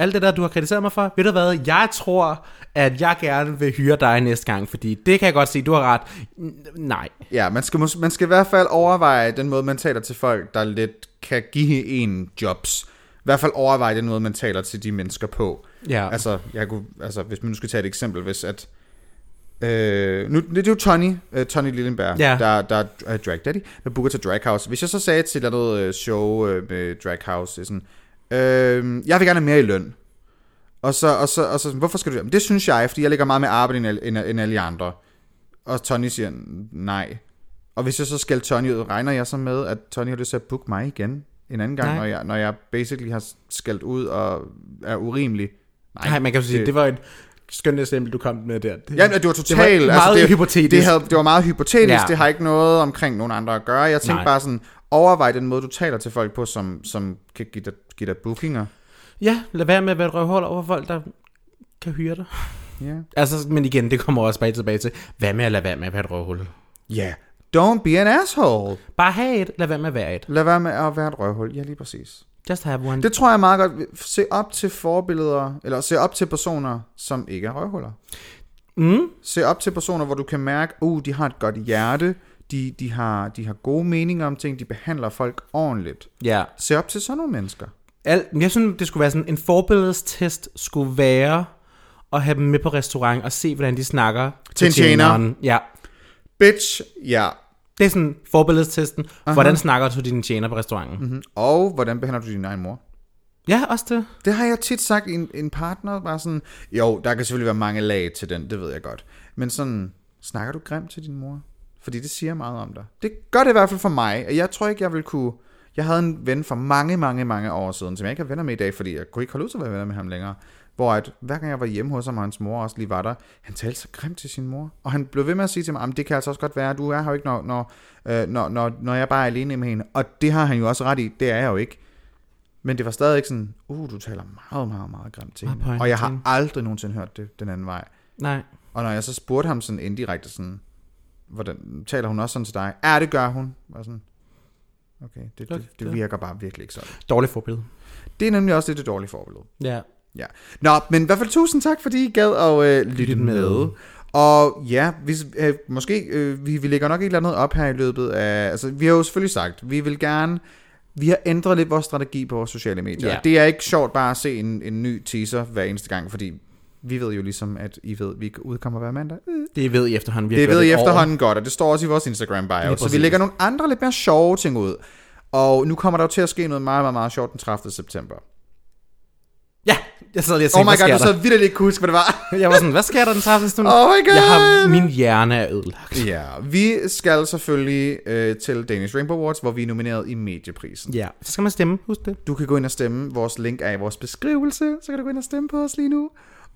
Speaker 2: alt det der, du har kritiseret mig for, ved du hvad, jeg tror, at jeg gerne vil hyre dig næste gang, fordi det kan jeg godt sige, du har ret. N- Nej.
Speaker 1: Ja, man skal, mås- man skal i hvert fald overveje den måde, man taler til folk, der lidt kan give en jobs. I hvert fald overveje den måde, man taler til de mennesker på.
Speaker 2: Ja.
Speaker 1: Altså, jeg kunne, altså hvis man nu skal tage et eksempel, hvis at... Øh, nu, det er jo Tony, uh, Tony Lillenberg,
Speaker 2: Ja.
Speaker 1: der, der er uh, drag daddy, der booker til Drag House. Hvis jeg så sagde til et eller andet øh, show uh, med Drag House, sådan, øh, jeg vil gerne have mere i løn. Og så, og så, og så hvorfor skal du det? Det synes jeg, fordi jeg lægger meget mere arbejde end, end, end alle andre. Og Tony siger nej. Og hvis jeg så skal Tony ud, regner jeg så med, at Tony har lyst til at booke mig igen en anden gang,
Speaker 2: Nej.
Speaker 1: når jeg, når jeg basically har skældt ud og er urimelig.
Speaker 2: Nej, Nej man kan jo sige, det, det var et skønt eksempel, du kom med der. Det,
Speaker 1: Ja, det var totalt...
Speaker 2: det var meget
Speaker 1: det,
Speaker 2: hypotetisk.
Speaker 1: Det, havde, det var meget hypotetisk,
Speaker 2: ja.
Speaker 1: det har ikke noget omkring nogen andre at gøre. Jeg tænkte
Speaker 2: Nej.
Speaker 1: bare sådan, overvej den måde, du taler til folk på, som, som kan give dig, give dig bookinger.
Speaker 2: Ja, lad være med at være et røvhul over folk, der kan hyre dig.
Speaker 1: Ja.
Speaker 2: Altså, men igen, det kommer også bare tilbage til, hvad med at lade være med at være et røvhul?
Speaker 1: Ja. Don't be an asshole.
Speaker 2: Bare have et, lad være med at være et.
Speaker 1: Lad være med at være et røvhul. Ja, lige præcis.
Speaker 2: Just have one.
Speaker 1: Det tror jeg meget godt. Se op til forbilleder, eller se op til personer, som ikke er røvhuller.
Speaker 2: Mm.
Speaker 1: Se op til personer, hvor du kan mærke, uh, de har et godt hjerte, de, de, har, de har gode meninger om ting, de behandler folk ordentligt.
Speaker 2: Ja.
Speaker 1: Se op til sådan nogle mennesker.
Speaker 2: Al, jeg synes, det skulle være sådan, en forbilledstest skulle være at have dem med på restaurant og se, hvordan de snakker
Speaker 1: Til en tjener.
Speaker 2: tjeneren. Ja.
Speaker 1: Bitch, ja.
Speaker 2: Det er sådan forbilledstesten. Uh-huh. Hvordan snakker du til din tjener på restauranten? Mm-hmm.
Speaker 1: Mm. Og hvordan behandler du din egen mor?
Speaker 2: Ja, også det.
Speaker 1: Det har jeg tit sagt, en, en partner var sådan, jo, der kan selvfølgelig være mange lag til den, det ved jeg godt. Men sådan, snakker du grimt til din mor? Fordi det siger meget om dig. Det gør det i hvert fald for mig. og Jeg tror ikke, jeg vil kunne... Jeg havde en ven for mange, mange, mange år siden, som jeg ikke har venner med i dag, fordi jeg kunne ikke holde ud til at være venner med ham længere. Hvor at, hver gang jeg var hjemme hos ham, og hans mor også lige var der, han talte så grimt til sin mor. Og han blev ved med at sige til mig, "Jamen, det kan altså også godt være, du er her jo ikke, når, når, øh, når, når, når jeg bare er alene med hende. Og det har han jo også ret i, det er jeg jo ikke. Men det var stadig ikke sådan, uh, du taler meget, meget, meget grimt til hende. Og jeg har aldrig nogensinde hørt det den anden vej.
Speaker 2: Nej.
Speaker 1: Og når jeg så spurgte ham sådan indirekte sådan, hvordan taler hun også sådan til dig? Ja, det gør hun. Og sådan, okay, det, det, det virker bare virkelig ikke sådan.
Speaker 2: Dårligt forbillede.
Speaker 1: Det er nemlig også lidt et dårligt forbillede.
Speaker 2: Ja.
Speaker 1: Ja. Nå, men i hvert fald tusind tak, fordi I gad at øh, lytte med.
Speaker 2: med.
Speaker 1: Og ja, hvis, øh, måske, øh, vi, vi lægger nok et eller andet op her i løbet af, altså vi har jo selvfølgelig sagt, vi vil gerne, vi har ændret lidt vores strategi på vores sociale medier.
Speaker 2: Ja.
Speaker 1: Det er ikke sjovt bare at se en, en ny teaser hver eneste gang, fordi vi ved jo ligesom, at I ved, at vi udkommer hver mandag. Øh,
Speaker 2: Det ved I efterhånden. Vi
Speaker 1: det ved I
Speaker 2: et år.
Speaker 1: efterhånden godt, og det står også i vores Instagram bio. Så vi lægger nogle andre lidt mere sjove ting ud. Og nu kommer der jo til at ske noget meget, meget, meget sjovt den 30. september.
Speaker 2: Ja, jeg sad lige og tænkte,
Speaker 1: Oh my god, du så vildt ikke kunne huske, hvad det var.
Speaker 2: Jeg var sådan, hvad sker der den 30. stund?
Speaker 1: Oh my god.
Speaker 2: Jeg har, min hjerne er ødelagt.
Speaker 1: Ja, vi skal selvfølgelig øh, til Danish Rainbow Awards, hvor vi er nomineret i medieprisen.
Speaker 2: Ja, så skal man stemme, husk det.
Speaker 1: Du kan gå ind og stemme. Vores link er i vores beskrivelse, så kan du gå ind og stemme på os lige nu.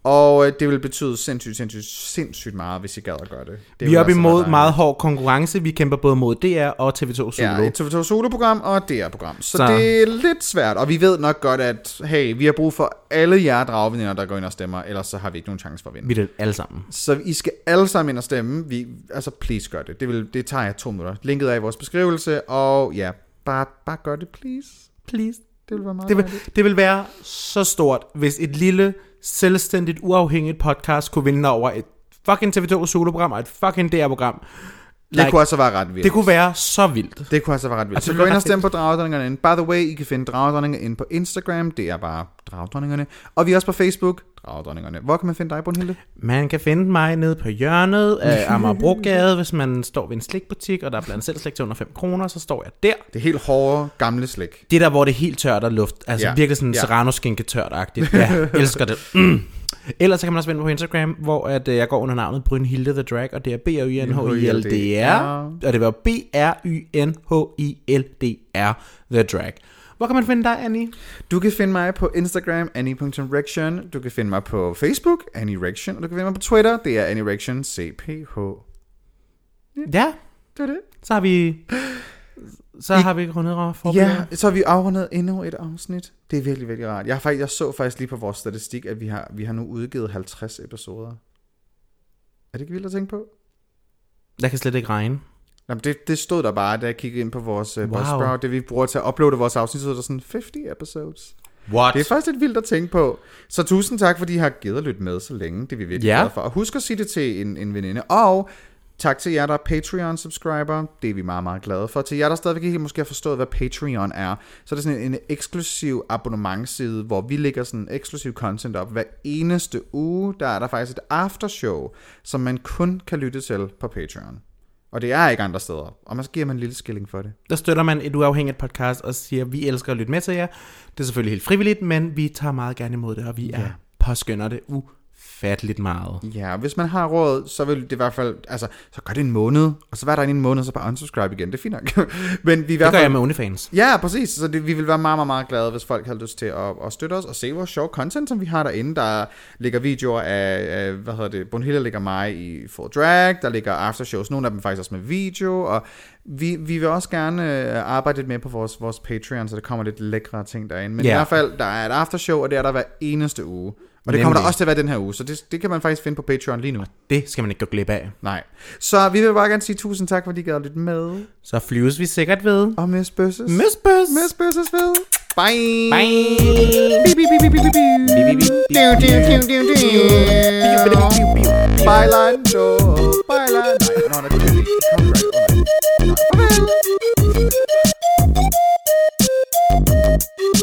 Speaker 1: Og øh, det vil betyde sindssygt, sindssygt, sindssygt meget, hvis I gad at gøre det. det
Speaker 2: Vi er oppe imod meget hård konkurrence. Vi kæmper både mod DR og TV2 Zulu.
Speaker 1: Ja, et TV2 Solo-program og DR-program. Så,
Speaker 2: Så-
Speaker 1: det er lidt svært, og vi ved nok godt, at hey, vi har brug for alle jer dragveninder, der går ind og stemmer, ellers så har vi ikke nogen chance for at vinde.
Speaker 2: Vi er det alle sammen.
Speaker 1: Så I skal alle sammen ind og stemme. Vi, altså, please gør det. Det, vil, det tager jeg to minutter. Linket er i vores beskrivelse, og ja, bare, bare gør det, please.
Speaker 2: Please.
Speaker 1: Det vil være meget
Speaker 2: Det vil,
Speaker 1: dejligt.
Speaker 2: det vil være så stort, hvis et lille, selvstændigt, uafhængigt podcast kunne vinde over et fucking TV2 soloprogram og et fucking DR-program.
Speaker 1: Det kunne altså være ret vildt.
Speaker 2: det kunne være så vildt.
Speaker 1: det kunne altså være ret vildt.
Speaker 2: Altså,
Speaker 1: Så gå ind og stem på Dragdronningerne ind. By the way, I kan finde Dragdronningerne ind på Instagram. Det er bare Dragdronningerne. Og vi er også på Facebook, Dragdronningerne. Hvor kan man finde dig, Brunhilde?
Speaker 2: Man kan finde mig nede på hjørnet af Amagerbrogade, hvis man står ved en slikbutik, og der er blandt selv slik til under 5 kroner, så står jeg der.
Speaker 1: Det er helt hårde, gamle slik.
Speaker 2: Det der, hvor det er helt tørt og luft, altså
Speaker 1: Ja,
Speaker 2: ja. virkelig sådan
Speaker 1: ja.
Speaker 2: ja. serrano-skinke tørt-agtigt. Ja, jeg elsker det. Mm. Ellers så kan man også finde mig på Instagram, hvor at, øh, jeg går under navnet Brynhilde The Drag, og det er b r y n h i l d r og det var b r y n h i l d r The Drag. Hvor kan man finde dig, Annie?
Speaker 1: Du kan finde mig på Instagram, annie.rection. Du kan finde mig på Facebook, annierection. Og du kan finde mig på Twitter, det er annierection CPH.
Speaker 2: Ja,
Speaker 1: Det er det.
Speaker 2: så har vi... Så
Speaker 1: I-
Speaker 2: har vi rundet for
Speaker 1: Ja, så har vi afrundet endnu et afsnit. Det er virkelig, virkelig rart. Jeg, har faktisk, jeg så faktisk lige på vores statistik, at vi har, vi har nu udgivet 50 episoder. Er det ikke vildt at tænke på?
Speaker 2: Jeg kan slet ikke regne.
Speaker 1: Jamen, det, det stod der bare, da jeg kiggede ind på vores uh,
Speaker 2: Wow.
Speaker 1: Buzzsprout. Det vi bruger til at uploade vores afsnit, så er der sådan 50 episodes.
Speaker 2: What?
Speaker 1: Det er faktisk lidt vildt at tænke på. Så tusind tak, fordi I har givet at lytte med så længe. Det er vi virkelig
Speaker 2: Ja.
Speaker 1: glade for. Og husk at sige det til en, en veninde. Og tak til jer, der er Patreon-subscriber. Det er vi meget, meget glade for. Til jer, der stadigvæk ikke måske har forstået, hvad Patreon er, så er det sådan en, en eksklusiv abonnementsside, hvor vi lægger sådan eksklusiv content op. Hver eneste uge, der er der faktisk et aftershow, som man kun kan lytte til på Patreon. Og det er ikke andre steder. Og man så giver man en lille skilling for det.
Speaker 2: Der støtter man et uafhængigt podcast og siger, vi elsker at lytte med til jer. Det er selvfølgelig helt frivilligt, men vi tager meget gerne imod det, og vi
Speaker 1: Ja.
Speaker 2: er påskynder det ufatteligt meget.
Speaker 1: Ja, og hvis man har råd, så vil det i hvert fald, altså, så gør det en måned, og så var der en måned, så bare unsubscribe igen, det er fint nok. Men vi i hvert
Speaker 2: Det gør
Speaker 1: fald,
Speaker 2: jeg med OnlyFans.
Speaker 1: Ja, præcis, så det, vi vil være meget, meget, meget glade, hvis folk har lyst til at, at støtte os og se vores sjove content, som vi har derinde. Der ligger videoer af, af hvad hedder det, Bonhilla ligger mig i full drag, der ligger aftershows, nogle af dem faktisk også med video, og vi, vi vil også gerne øh, arbejde lidt mere på vores, vores Patreon, så der kommer lidt lækre ting derinde. Men
Speaker 2: Ja.
Speaker 1: i hvert fald, der er et aftershow, og det er der hver eneste uge. Og det kommer
Speaker 2: Nemlig.
Speaker 1: der også til at være den her uge, så det, det kan man faktisk finde på Patreon lige nu.
Speaker 2: Og det skal man ikke gå glip af.
Speaker 1: Nej. Så vi vil bare gerne sige tusind tak, fordi I gad lidt med.
Speaker 2: Så flyves vi sikkert ved.
Speaker 1: Og Miss Bøsses.
Speaker 2: Miss Bøsses.
Speaker 1: Miss Bøsses ved. Bye.
Speaker 2: Bye.
Speaker 1: Bye, Lando. Bye, Lando. No, no, no, no, no. Farvel.